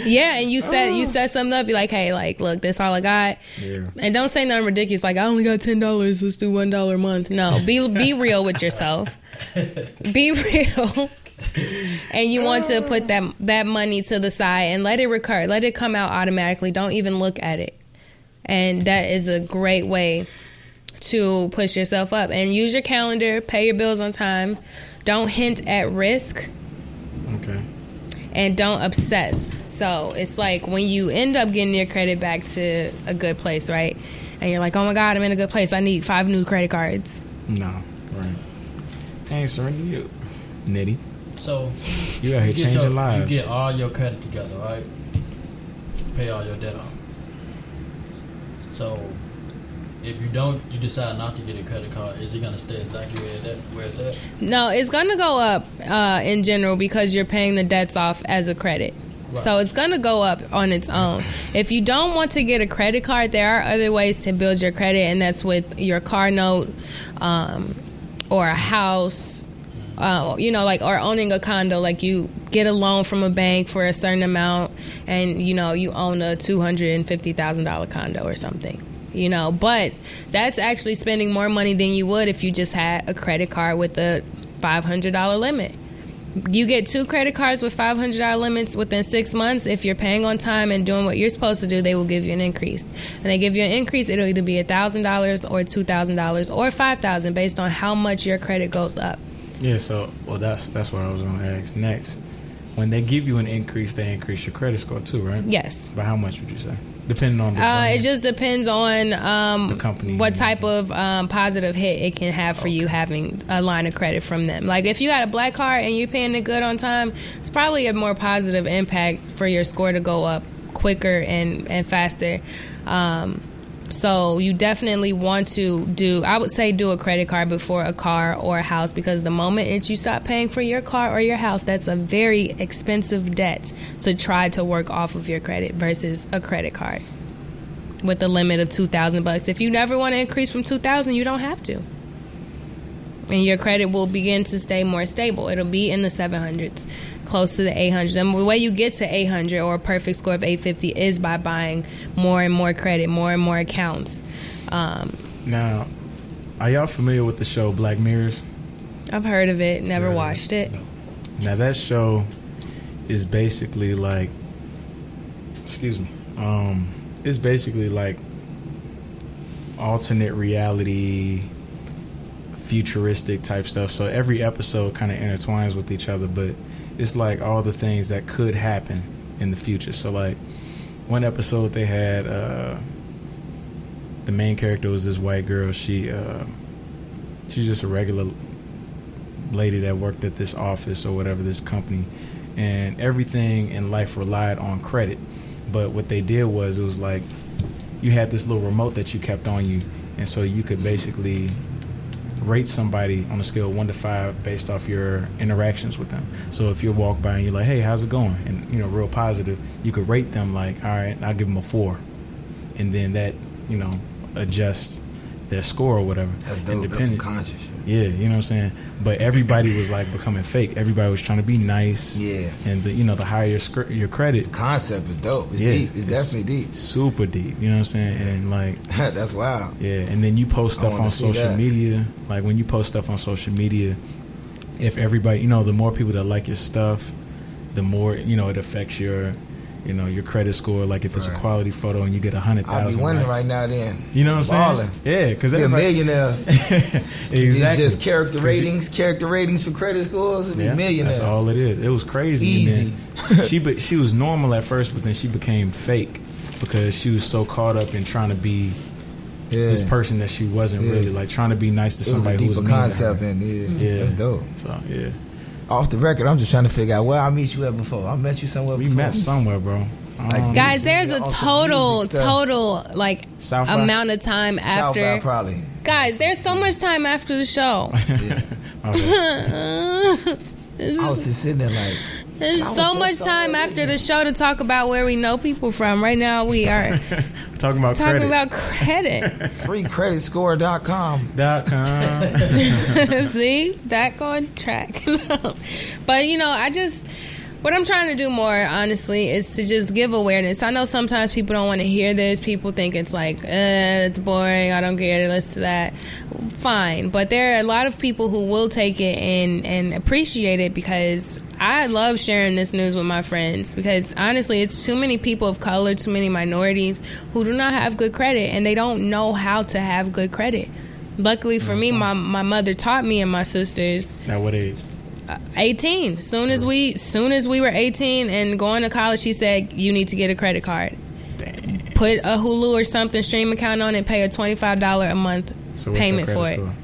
Yeah, and you set you oh. set something up. You're like, hey, like, look, this all I got. Yeah. And don't say nothing ridiculous like I only got ten dollars. Let's do one dollar a month. No, be be real with yourself. Be real. and you want to put that that money to the side and let it recur. Let it come out automatically. Don't even look at it. And that is a great way to push yourself up. And use your calendar. Pay your bills on time. Don't hint at risk Okay. and don't obsess. So it's like when you end up getting your credit back to a good place, right? And you're like, oh my God, I'm in a good place. I need five new credit cards. No. Right. Hey, surrender you. Nitty. So You out here get changing your- lives. You get all your credit together, right? Pay all your debt off. So if you don't, you decide not to get a credit card. Is it gonna stay exactly where it's at? Where it's at? No, it's going to go up uh, in general because you're paying the debts off as a credit. So it's going to go up on its own. If you don't want to get a credit card, there are other ways to build your credit, and that's with your car note um, or a house. Uh, you know, like or owning a condo, like you get a loan from a bank for a certain amount, and you know you own a two hundred and fifty thousand dollar condo or something. You know, but that's actually spending more money than you would if you just had a credit card with a five hundred dollar limit. You get two credit cards with five hundred dollar limits within six months. If you're paying on time and doing what you're supposed to do, they will give you an increase. And they give you an increase, it'll either be thousand dollars or two thousand dollars or five thousand based on how much your credit goes up. Yeah, so well that's that's what I was gonna ask next. When they give you an increase, they increase your credit score too, right? Yes. By how much would you say? Depending on the Uh, it just depends on um, The company what type of um, positive hit it can have for you having a line of credit from them. Like if you got a black card and you're paying it good on time, it's probably a more positive impact for your score to go up quicker and and faster. Um, so you definitely want to do. I would say do a credit card before a car or a house because the moment that you stop paying for your car or your house, that's a very expensive debt to try to work off of your credit versus a credit card with a limit of two thousand bucks. If you never want to increase from two thousand, you don't have to, and your credit will begin to stay more stable. It'll be in the seven hundreds, close to the eight hundreds. And the way you get to eight hundred or a perfect score of eight fifty is by buying more and more credit, more and more accounts. Um, now, are y'all familiar with the show Black Mirrors? I've heard of it, never watched it. Now that show is basically like excuse me. Um it's basically like alternate reality futuristic type stuff. So every episode kind of intertwines with each other, but it's like all the things that could happen in the future. So like one episode they had uh the main character was this white girl. She uh she's just a regular lady that worked at this office or whatever this company and everything in life relied on credit but what they did was it was like you had this little remote that you kept on you and so you could basically rate somebody on a scale of one to five based off your interactions with them. So if you walk by and you're like hey how's it going? And you know real positive you could rate them like all right i'll give them a four. And then that you know adjusts their score or whatever That's dope. That's Independent. some conscious shit. Yeah, you know what I'm saying. But everybody was like becoming fake. Everybody was trying to be nice. Yeah. and the, you know the higher your, scr- your credit concept is dope. It's deep. It's definitely deep. Super deep. You know what I'm saying? And like that's wild. Yeah, and then you post stuff on social that. media. Like when you post stuff on social media, if everybody, you know, the more people that like your stuff, the more you know it affects your, you know, your credit score. Like if it's a quality photo and you get a hundred thousand, I'll be winning likes. right now. Then You know what I'm saying? Yeah, because Be a millionaire. exactly. It's just character ratings, character ratings for credit scores. It'd Yeah, millionaires. That's all it is. It was crazy. Easy. And she be, she was normal at first, but then she became fake because she was so caught up in trying to be Yeah. this person that she wasn't Yeah. really like trying to be nice to It was a somebody who was deeper mean to concept, her. and yeah, yeah, that's dope. So yeah, Off the record, I'm just trying to figure out where I meet you at before. I met you somewhere. we before. met somewhere, bro. Um, Guys, there's a total, total like South by? amount of time after. South after. by probably. Guys, there's so much time after the show. This I was just sitting there like, There's so much time after the show to talk about where we know people from. Right now, we are Talking about talking credit. about credit. freecreditscore.com. Dot com. See, back on track. but you know, I just what I'm trying to do more honestly is to just give awareness. I know sometimes people don't want to hear this. People think it's like, uh, it's boring. I don't care to listen to that. Fine, but there are a lot of people who will take it and and appreciate it because I love sharing this news with my friends because honestly, it's too many people of color, too many minorities who do not have good credit and they don't know how to have good credit. Luckily for me, my my mother taught me and my sisters At what age? Uh, 18 soon as we soon as we were 18 and going to college she said you need to get a credit card put a hulu or something stream account on it pay a $25 a month So payment for it score?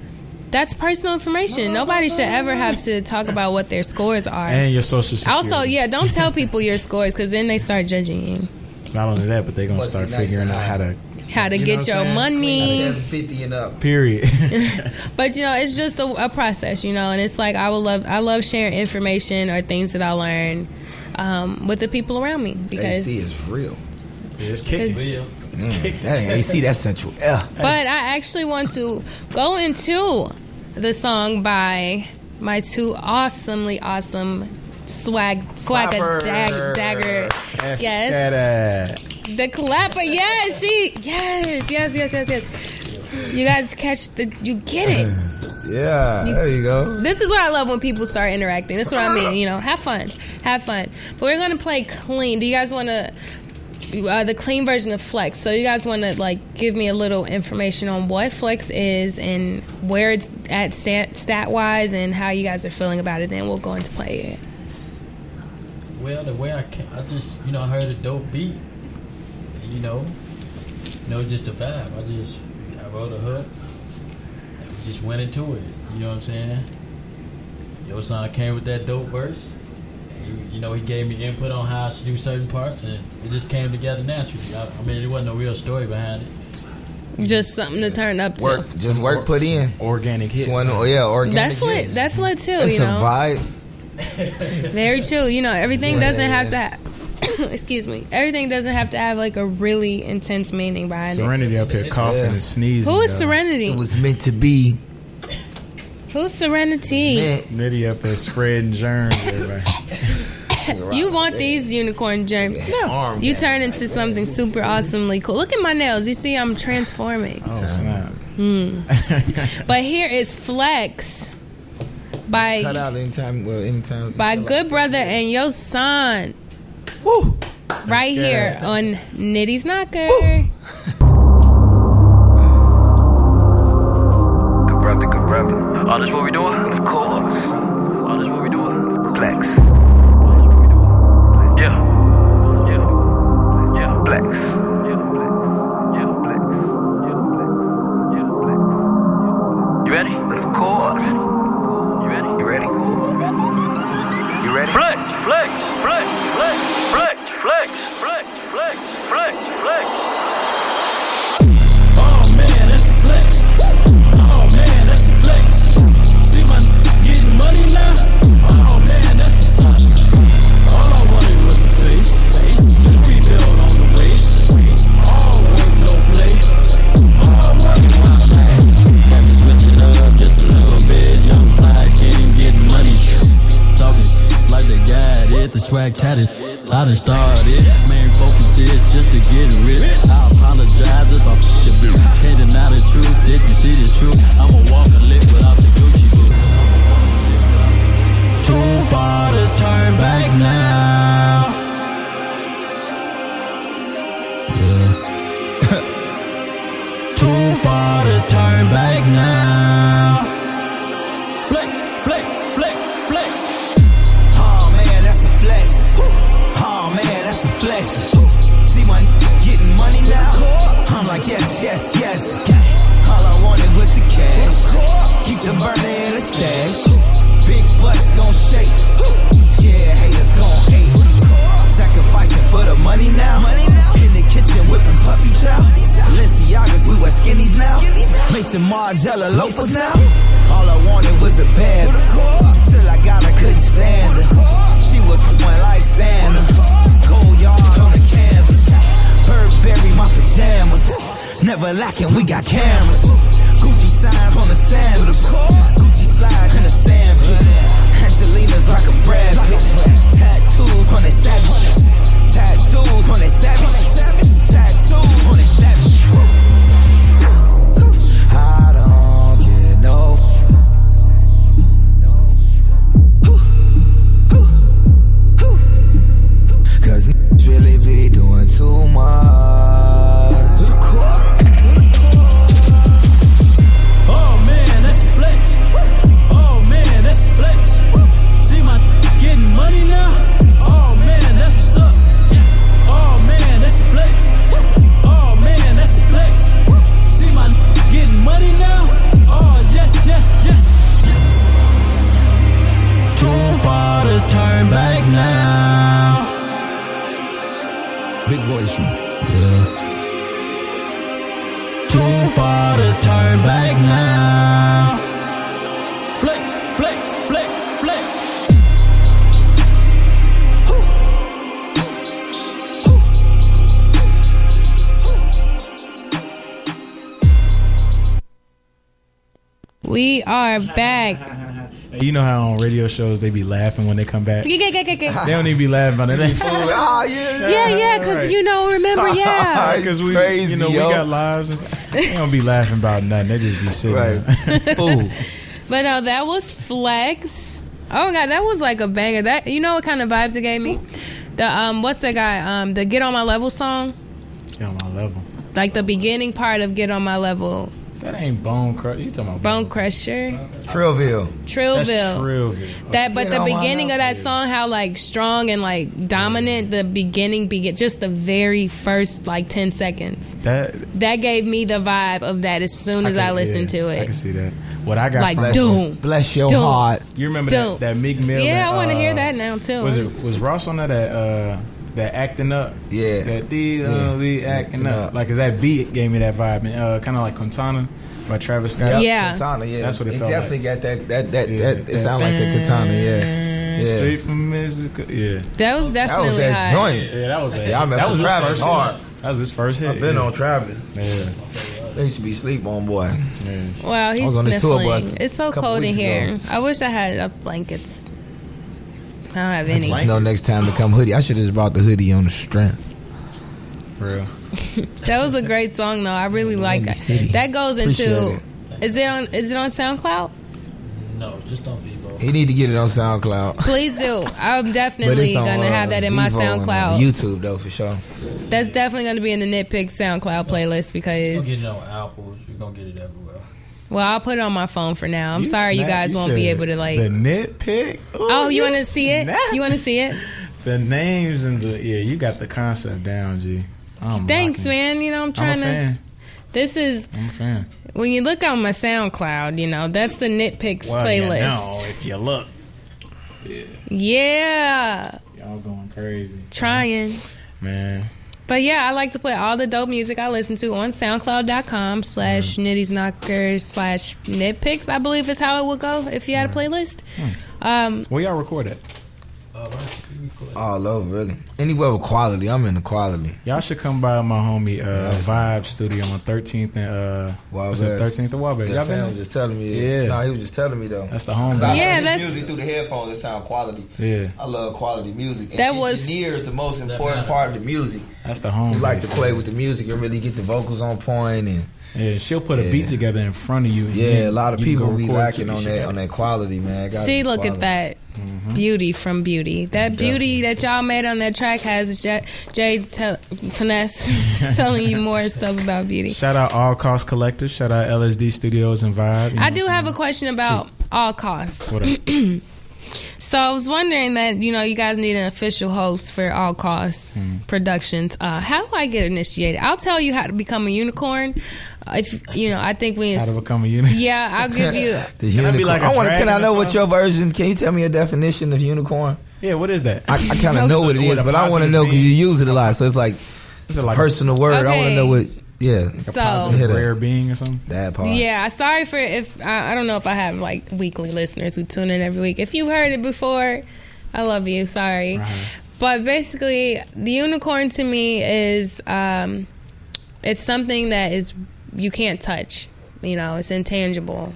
That's personal information nobody should ever have to talk about what their scores are And your social security. also yeah don't tell people your scores because then they start judging you Not only that, but they're gonna Must start nice figuring out how to. how to You get your saying? money 750 and up. Period. But you know, it's just a, a process, you know, and it's like I would love, I love sharing information or things that I learn um, with the people around me because. AC is real. it's kicking. Real. Man, that AC, that's Central Air. But I actually want to go into the song by my two awesomely awesome swag swag Clapper. dag, dagger. Yes. Yes. The clapper, yes, see, yes, yes, yes, yes, yes. You guys catch the, you get it. Yeah, You- there you go. This is what I love when people start interacting. This is what I mean. You know, have fun, have fun. But we're gonna play clean. Do you guys want to? Uh, the clean version of Flex. So you guys want to like give me a little information on what Flex is and where it's at stat, stat wise and how you guys are feeling about it. Then we'll go into play it. Well, the way I can, I just you know I heard a dope beat, you know, you know just a vibe. I just I wrote a hook, and just went into it. You know what I'm saying? Your son came with that dope verse. And he- You know, he gave me input on how I should do certain parts, and it just came together naturally. I, I mean, there wasn't a real story behind it. Just something to turn up to. Work, just work put in. Organic hits. One, oh yeah, organic That's lit. hits. That's lit too. It's you a know. vibe. Very true. You know, everything Yeah. doesn't have to. Have, excuse me. Everything doesn't have to have like a really intense meaning behind it. Serenity up here coughing and sneezing. Who is yo. Serenity? It was meant to be. Who's Serenity? Nitty up there spreading germs. Everybody. You want these unicorn germs? No. You turn into something super awesomely cool. Look at my nails. You see, I'm transforming. Oh snap! Hmm. But here is Flex by Cut out anytime. Well, anytime. by Good Brother and Yo Son. Woo! Right Let's here get on Nitty's Knocker. Good brother, good brother. Oh, this what we doing? Of course. I done started. Big voice. Yeah. Too far to turn back now. Flex, flex, flex, flex. We are back. Hey, You know how on radio shows they be laughing when they come back. Yeah, yeah, yeah, yeah. They don't even be laughing about it. They- Ah, yeah, Yeah, yeah, because you know, remember, yeah. Because we, Crazy, you know, yo. we got lives. and. They don't be laughing about nothing. They just be sitting Right. Fool. But no, that was Flex. Oh god, that was like a banger. That you know what kind of vibes it gave me? The um, what's the guy? Um, the Get on My Level song. Get on my level. Like the beginning part of Get on My Level. That ain't Bone Crusher. You talking about Bone Crusher. Trillville. Trillville. That's Trillville. That, but the beginning of that song, how like strong and like dominant. The beginning, begin just the very first like ten seconds. That That gave me the vibe of that as soon as I, can- listened yeah, to it. I can see that. What I got Like, from doom. Bless your Doom. heart. You remember Doom. that, that Meek Mill? Yeah, that, I want to uh, hear that now too. Was it was Ross on that that uh that acting up? Yeah. That these uh, Yeah. we acting Acting up. Up. Like, cause that beat gave me that vibe, and uh, kind of like Quintana by Travis Scott. Yeah. Katana, yeah. That's what it He felt definitely got that. That that Yeah, that. It sound like a katana. Yeah. Yeah. Straight from Mexico. Yeah. That was definitely That definitely was that high. joint. Yeah, that was that. Yeah, I mess that with was Travis first hard. hit. That was his first hit. I've been yeah. on Travis. Yeah. They used to be sleep on boy. yeah. Wow, he's was on this tour bus it's so cold in here. ago. I wish I had uh, blankets. I don't have any. I Just know next time to come hoodie. I should have just brought the hoodie on the strength. For real. That was a great song though. I really like Windy it. City. That goes into. Appreciate Is it on? Is it on SoundCloud? No, just on Vivo. He need to get it on SoundCloud. Please do. I'm definitely on, gonna uh, have that in my Vivo and, uh, SoundCloud. YouTube though for sure. That's definitely gonna be in the Nitpick SoundCloud playlist You're gonna get because. it on Apples. You're gonna get it everywhere. Well, I'll put it on my phone for now. I'm You sorry you snap- guys won't be able to like. the nitpick. Ooh, oh, you want to see it? You want to see it? The names and the yeah, you got the concept down, G. I'm Thanks, rocking. man. You know I'm I'm a trying to. fan. This is I'm a fan. when you look on my SoundCloud. You know that's the Nitpicks Well, you playlist. know, if you look, Yeah, y'all going crazy, trying. man. But yeah, I like to put all the dope music I listen to on SoundCloud.com slash nitties knockers slash nitpicks. I believe is how it would go if you had a playlist. Um, Where y'all record it? All over really. Anywhere with quality, I'm in the quality. Y'all should come by my homie uh, Vibe Studio on 13th and uh, what's it? 13th and Wahlberg. Y'all fam been was there? just telling me. Yeah. No, he was just telling me though. That's the home. 'Cause I Yeah, yeah, that's- music through the headphones. It sound quality. Yeah, I love quality music. And That was- engineer is the most important part of the music. That's the home. You like to play with the music and really get the vocals on point and Yeah, she'll put a beat together in front of you. and yeah, a lot of people go be lacking on that on that quality, man. Gotta see, look quality. at that Mm-hmm. beauty from beauty. That beauty that y'all made on that track has J- Jay tell, finesse telling you more stuff about beauty. Shout out All Cost Collectors. Shout out LSD Studios and Vibe. I do have a question about all costs. saying? What up? So I was wondering that you know you guys need an official host for All Cost Hmm. Productions. Uh, how do I get initiated? I'll tell you how to become a unicorn. Uh, if you know, I think we. How to become a unicorn? Yeah, I'll give you. The Can I be unicorn. like a I want to. Can I know what your version? Can you tell me a definition of unicorn? Yeah, what is that? I, I kind of know what it What is, a but I want to know because you use it a lot. So it's like Is it's a like- personal word. I want to know what Yeah, So- positive rare being or something. That part. Yeah, sorry for if I, I don't know if I have like weekly listeners who tune in every week. If you've heard it before, I love you. Sorry, but basically, the unicorn to me is um, it's something that is you can't touch. You know, it's intangible.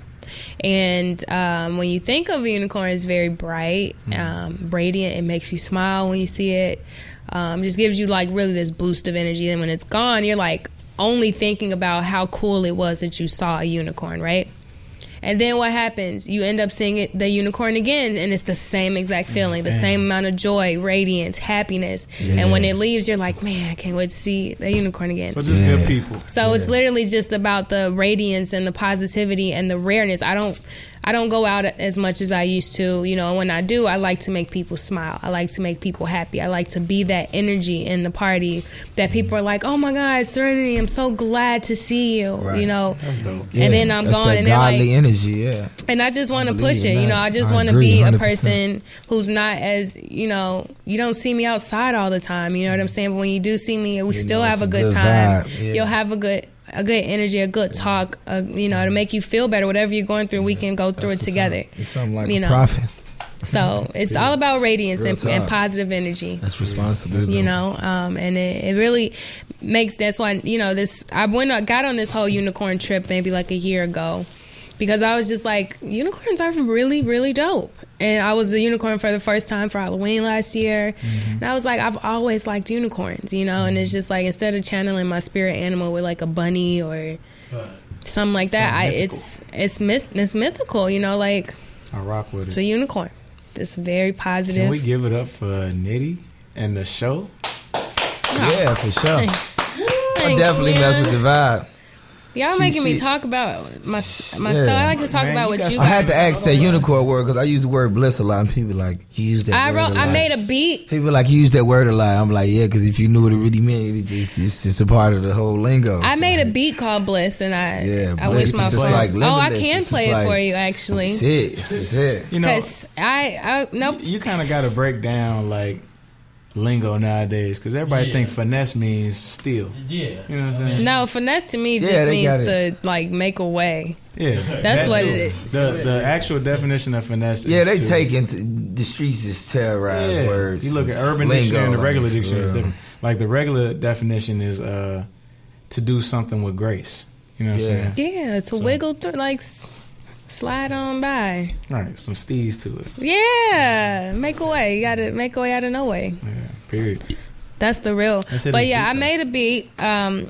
And um, when you think of a unicorn, it's very bright, um, radiant. It makes you smile when you see it. Um, just gives you like really this boost of energy. And when it's gone, you're like only thinking about how cool it was that you saw a unicorn, right? And then what happens? You end up seeing it, the unicorn again, and it's the same exact feeling, the Man. same amount of joy, radiance, happiness. Yeah. And when it leaves, you're like, man, I can't wait to see the unicorn again. So just good people. So it's literally just about the radiance and the positivity and the rareness. I don't I don't go out as much as I used to. You know, when I do, I like to make people smile. I like to make people happy. I like to be that energy in the party that people are like, "Oh my God, Serenity, I'm so glad to see you." Right. You know, That's dope. and then I'm That's gone, and they're godly like, energy. Yeah. and I just want to push it. You know, I just want to be a 100%. person who's not as you know. You don't see me outside all the time. You know what I'm saying? But when you do see me, we You still know, have a good good time. yeah. You'll have a good a good energy, a good talk. Uh, you know, to make you feel better. Whatever you're going through, we can go through it together. You're something like You a know. prophet. So it's all about radiance and, and positive energy That's responsible. you know um, and it, it really makes that's why you know this i went I got on this whole unicorn trip maybe like a year ago because i was just like unicorns are really really dope and i was a unicorn for the first time for halloween last year. Mm-hmm. And i was like i've always liked unicorns you know? And it's mm-hmm. just like instead of channeling my spirit animal with like a bunny or something like that I, it's it's myth, it's mythical you know? Like I rock with it's it. a unicorn. It's very positive. Can we give it up for Nitty and the show? Yeah, for sure. I definitely mess with the vibe. Y'all She- making me talk about my myself. Yeah. I like to talk Man, about you what got you. I had to ask that unicorn word because I use the word bliss a lot, and people like you use that. I word wrote. a lot. I made a beat. People like you use that word a lot. I'm like, yeah, because if you knew what it really meant, it just, it's just a part of the whole lingo. I made a beat called Bliss, and I. Yeah, I Bliss wish my is just phone. like oh, I can It's play just it for you actually. That's it. That's it. You know, Because I, I nope. you kind of got to break down like lingo nowadays because everybody Yeah. think finesse means steal. Yeah. You know what I'm saying? No, finesse to me Yeah, just they means to like make a way. Yeah, That's that what too. it is. The the actual definition of finesse. Yeah, is they to- take into the streets just terrorize Yeah. words. You look at urban lingo, dictionary and the regular for dictionary is different. Like the regular definition is uh, to do something with grace. You know what Yeah. I'm saying? Yeah, to wiggle through, like s- slide on by. Right, some steez to it. Yeah, make a way. You gotta make a way out of no way. Yeah, period. That's the real. That's But yeah, deep, I made a beat. Um,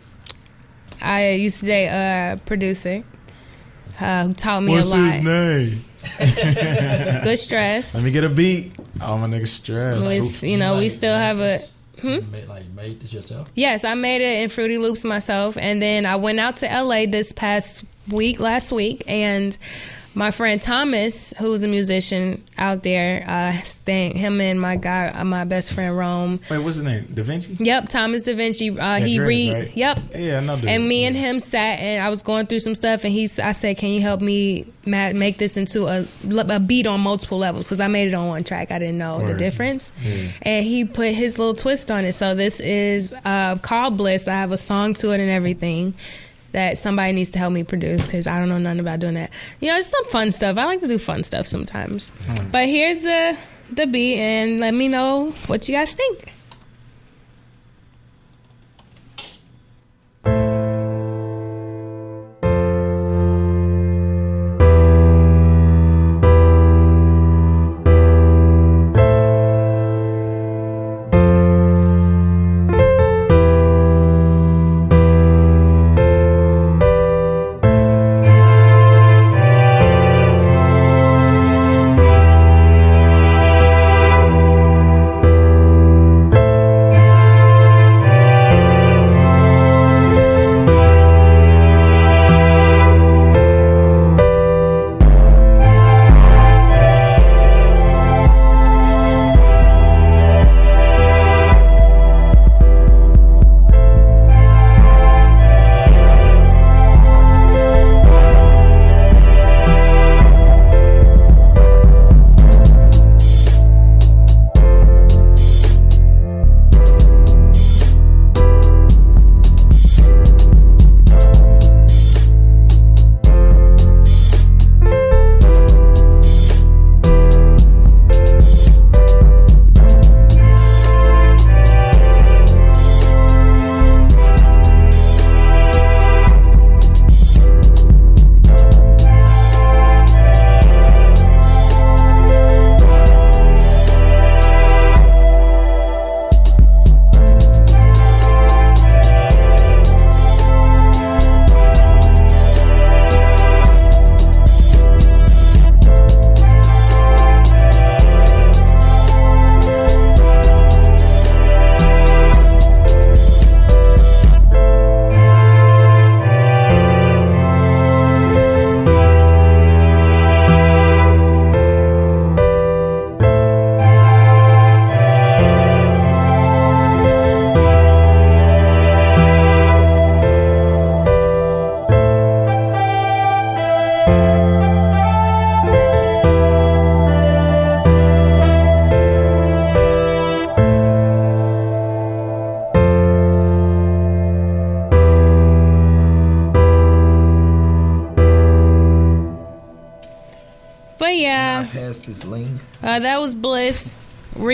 I used to date a producer uh, who taught me What's a lot. What's his name? Good stress. Let me get a beat. Oh my nigga stress. We you know, we still have a. Hmm? Made, like made this yourself. Yes, I made it in Fruity Loops myself, and then I went out to LA this past week, last week, and my friend Thomas, who's a musician out there, uh, staying him and my guy, uh, my best friend Rome. Wait, what's his name? Da Vinci. Yep, Thomas Da Vinci. Uh, he read. right? Yep. Yeah, I know. dude. And me and him sat, and I was going through some stuff, and he, I said, "Can you help me ma- make this into a, a beat on multiple levels?" Because I made it on one track, I didn't know the difference, Yeah. and he put his little twist on it. So this is uh, called Bliss. I have a song to it and everything. That somebody needs to help me produce because I don't know nothing about doing that. You know, it's some fun stuff. I like to do fun stuff sometimes. Mm. But here's the the beat, and let me know what you guys think.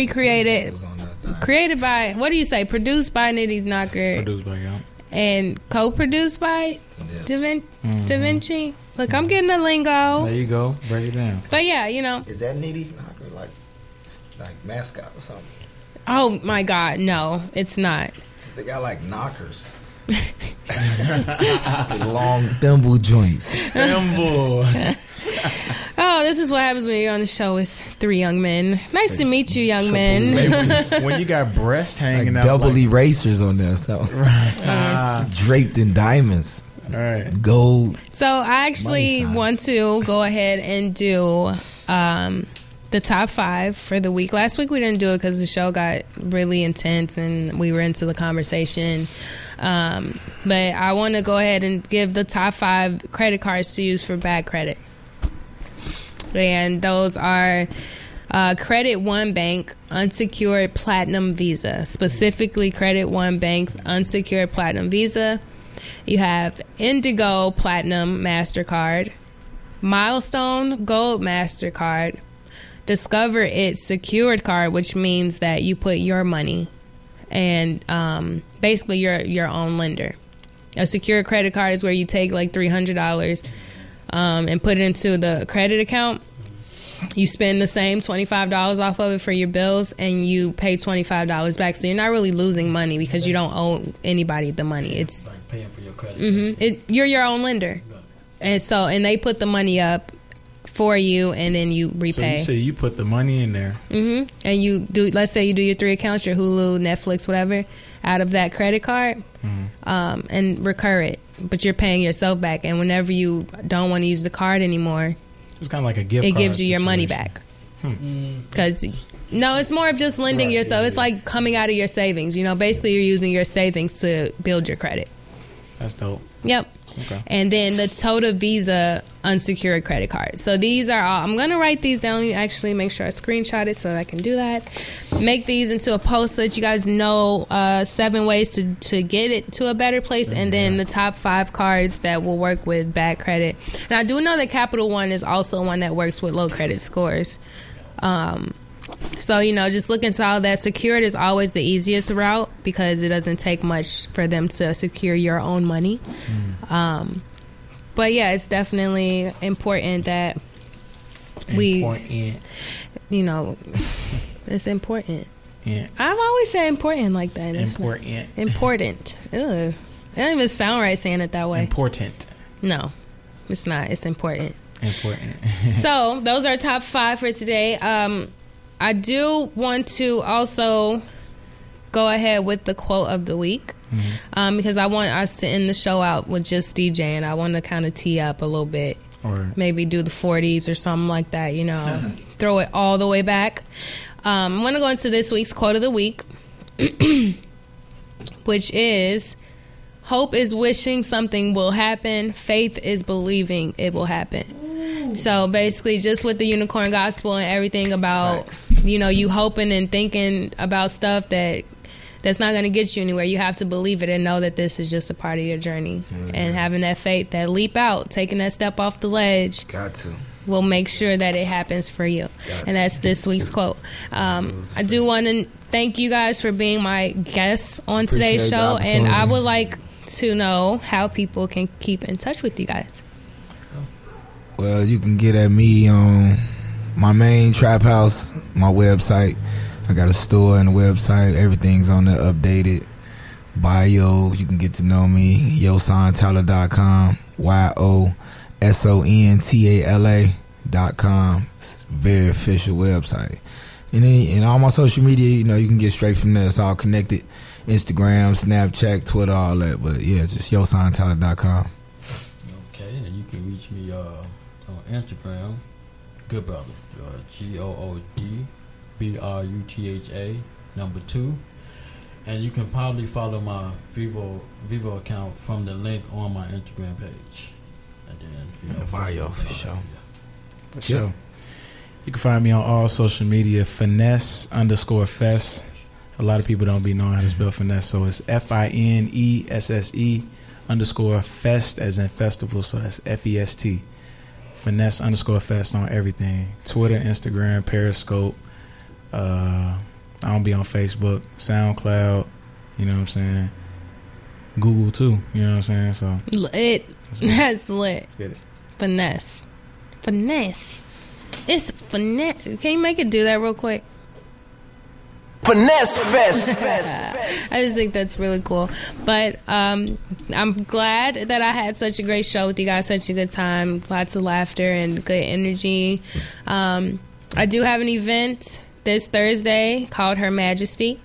Recreated, created by what do you say? Produced by Nitty Knocker Produced by y'all. and co-produced by Da, Vin- Mhm. da Vinci. Look, I'm getting the lingo. There you go. Break it down. But yeah, you know. Is that Nitty's knocker like like mascot or something? Oh my God, no, it's not. Cause they got like knockers. Long thimble joints. Thimble. Oh, this is what happens when you're on the show with three young men. Nice to meet you, young men. when you got breasts hanging out, double like, erasers on there, so Ah. draped in diamonds. All right. Gold. So I actually Money sign. want to go ahead and do um, the top five for the week. Last week we didn't do it because the show got really intense and we were into the conversation. Um, but I want to go ahead and give the top five credit cards to use for bad credit. And those are uh, Credit One Bank unsecured platinum Visa, specifically Credit One Bank's unsecured platinum Visa. You have Indigo Platinum MasterCard, Milestone Gold MasterCard, Discover It Secured Card, which means that you put your money and um, basically you're your own lender. A secure credit card is where you take like three hundred dollars um, and put it into the credit account. You spend the same twenty five dollars off of it for your bills, and you pay twenty five dollars back. So you're not really losing money because you don't owe anybody the money. It's like paying for your credit. hmm It, you're your own lender, and so and they put the money up for you, and then you repay. So you say you put the money in there. hmm And you do. Let's say you do your three accounts, your Hulu, Netflix, whatever, out of that credit card, um, and recur it. But you're paying yourself back, and whenever you don't want to use the card anymore, It's kind of like a gift. it card gives you your money situation. back. Hmm. Because no, it's more of just lending yourself. It's like coming out of your savings. You know, basically you're using your savings to build your credit. That's dope. Yep. Okay. And then the Total Visa unsecured credit card. So these are all. I'm gonna write these down. Actually, make sure I screenshot it so that I can do that. Make these into a post so that you guys know uh, seven ways to to get it to a better place, and then the top five cards that will work with bad credit. And I do know that Capital One is also one that works with low credit scores. Um, so you know, just look into all that. Secured is always the easiest route because it doesn't take much for them to secure your own money. Um, but yeah, it's definitely important that we, you know, it's important. Yeah. I've always said important like that. Important. important. Ugh. It don't even sound right saying it that way. Important. No, it's not. It's important. Important. so those are top five for today. Um, I do want to also go ahead with the quote of the week um, because I want us to end the show out with just DJ, and I want to kind of tee up a little bit. Or Maybe do the 40s or something like that, you know, throw it all the way back. Um, I'm going to go into this week's quote of the week, which is Hope is wishing something will happen, faith is believing it will happen. So basically, just with the unicorn gospel and everything about, you know, you hoping and thinking about stuff that that's not going to get you anywhere. You have to believe it and know that this is just a part of your journey. And having that faith, that leap out, taking that step off the ledge, Got to. will make sure that it happens for you. And that's this week's quote. Um, I do want to thank you guys for being my guests on today's Appreciate the show. And I would like to know how people can keep in touch with you guys. Well, you can get at me on my main trap house, my website. I got a store and a website. Everything's on there updated. Bio, you can get to know me. YoSontala.com. Y O S O N T A L A dot com. Very official website. And and all my social media, you know, you can get straight from there. It's all connected. Instagram, Snapchat, Twitter, all that. But yeah, just YoSontala.com. Okay, and you can reach me uh, Instagram, Good Brother, uh, G O O D B R U T H A number two, and you can probably follow my Vivo Vivo account from the link on my Instagram page, and then you know bio for sure. For sure. You can find me on all social media, finesse underscore fest. A lot of people don't be knowing how to spell finesse, so it's F I N E S S E underscore fest as in festival, so that's F E S T. finesse underscore fest on everything: Twitter, Instagram, Periscope. Uh, I don't be on Facebook, SoundCloud. You know what I'm saying? Google too. You know what I'm saying? So Lit. That's lit. Get it. Finesse. Finesse. It's finesse. Can you make it do that real quick? Finesse fest. I just think that's really cool. But um, I'm glad that I had such a great show with you guys, such a good time, lots of laughter and good energy. Um, I do have an event this Thursday called Her Majesty.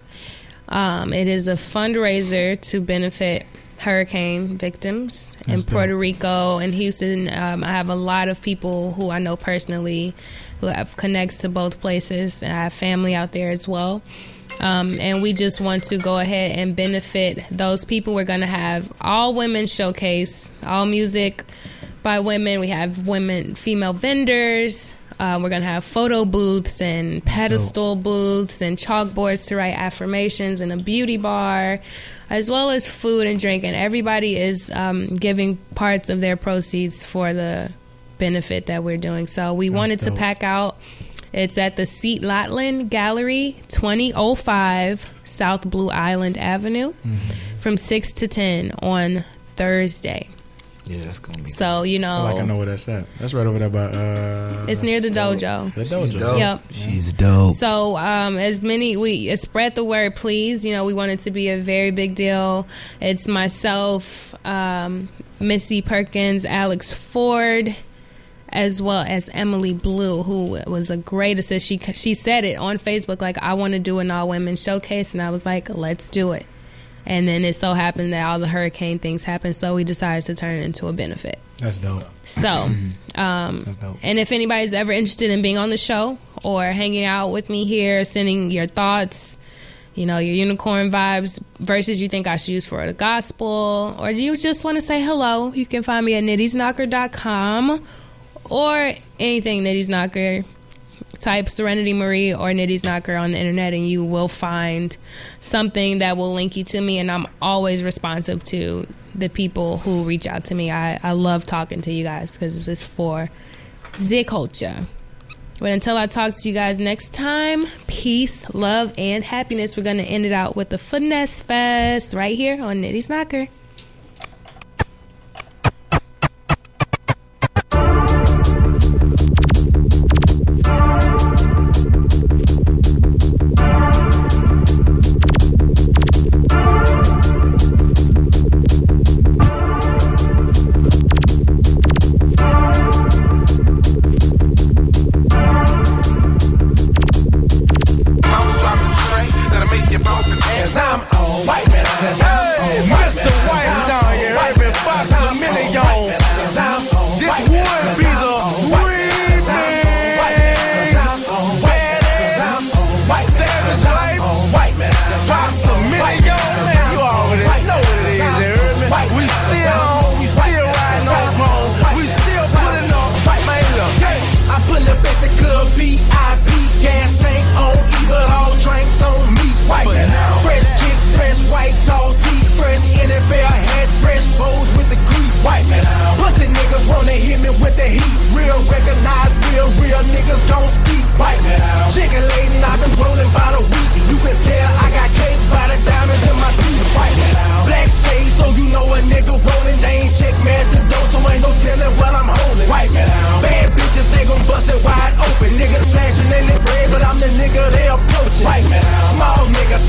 Um, it is a fundraiser to benefit hurricane victims in That's Puerto Rico and Houston. Um, I have a lot of people who I know personally who have connects to both places, and I have family out there as well. Um, and we just want to go ahead and benefit those people. We're going to have all women showcase, all music by women. We have women, female vendors. Uh, we're going to have photo booths and pedestal booths and chalkboards to write affirmations and a beauty bar, as well as food and drink. And everybody is um, giving parts of their proceeds for the benefit that we're doing. So we wanted to pack out. It's at the Seat Latland Gallery, 2005 South Blue Island Avenue, from 6 to 10 on Thursday. Yeah, it's gonna be. So, you I know, feel like I know where that's at. That's right over there by. Uh, it's near the dojo. The dojo. Yep. She's dope. So, um, as many we uh, spread the word, please. You know, we want it to be a very big deal. It's myself, um, Missy Perkins, Alex Ford, as well as Emily Blue, who was a great assist. She she said it on Facebook, like I want to do an all women showcase, and I was like, let's do it. And then it so happened that all the hurricane things happened, so we decided to turn it into a benefit. That's dope. So, um, That's dope. and if anybody's ever interested in being on the show or hanging out with me here, sending your thoughts, you know, your unicorn vibes verses you think I should use for the gospel, or do you just want to say hello, you can find me at nittysknocker.com or anything Nitty's Knocker. Type Serenity Marie or Nitty's Knocker on the internet, and you will find something that will link you to me. And I'm always responsive to the people who reach out to me. I, I love talking to you guys because this is for the culture. But until I talk to you guys next time, peace, love, and happiness. We're going to end it out with the Finesse Fest right here on Nitty's Knocker. Niggas don't speak. White. Chicken lady, I've been rolling by the week. You can tell I got cake by the diamonds in my teeth. White. Black shades, so you know a nigga rolling. They ain't check me at the door, so ain't no telling what I'm holding. White. Bad bitches, they gon' bust it wide open. Niggas flashing in the bread, but I'm the nigga they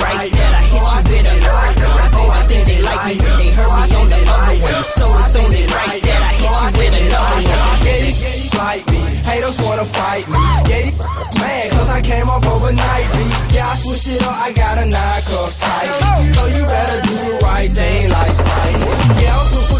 right. That I hit you with a cracker. Oh, I think they like me, but they heard me on the other one. So it's only right that I hit you with another one. Get me. Haters wanna fight me. Get it, cause I came up overnight. B. Yeah, I switched it up. I got a nine cup tight. So you better do it right. They ain't like spite. Yeah, I'm super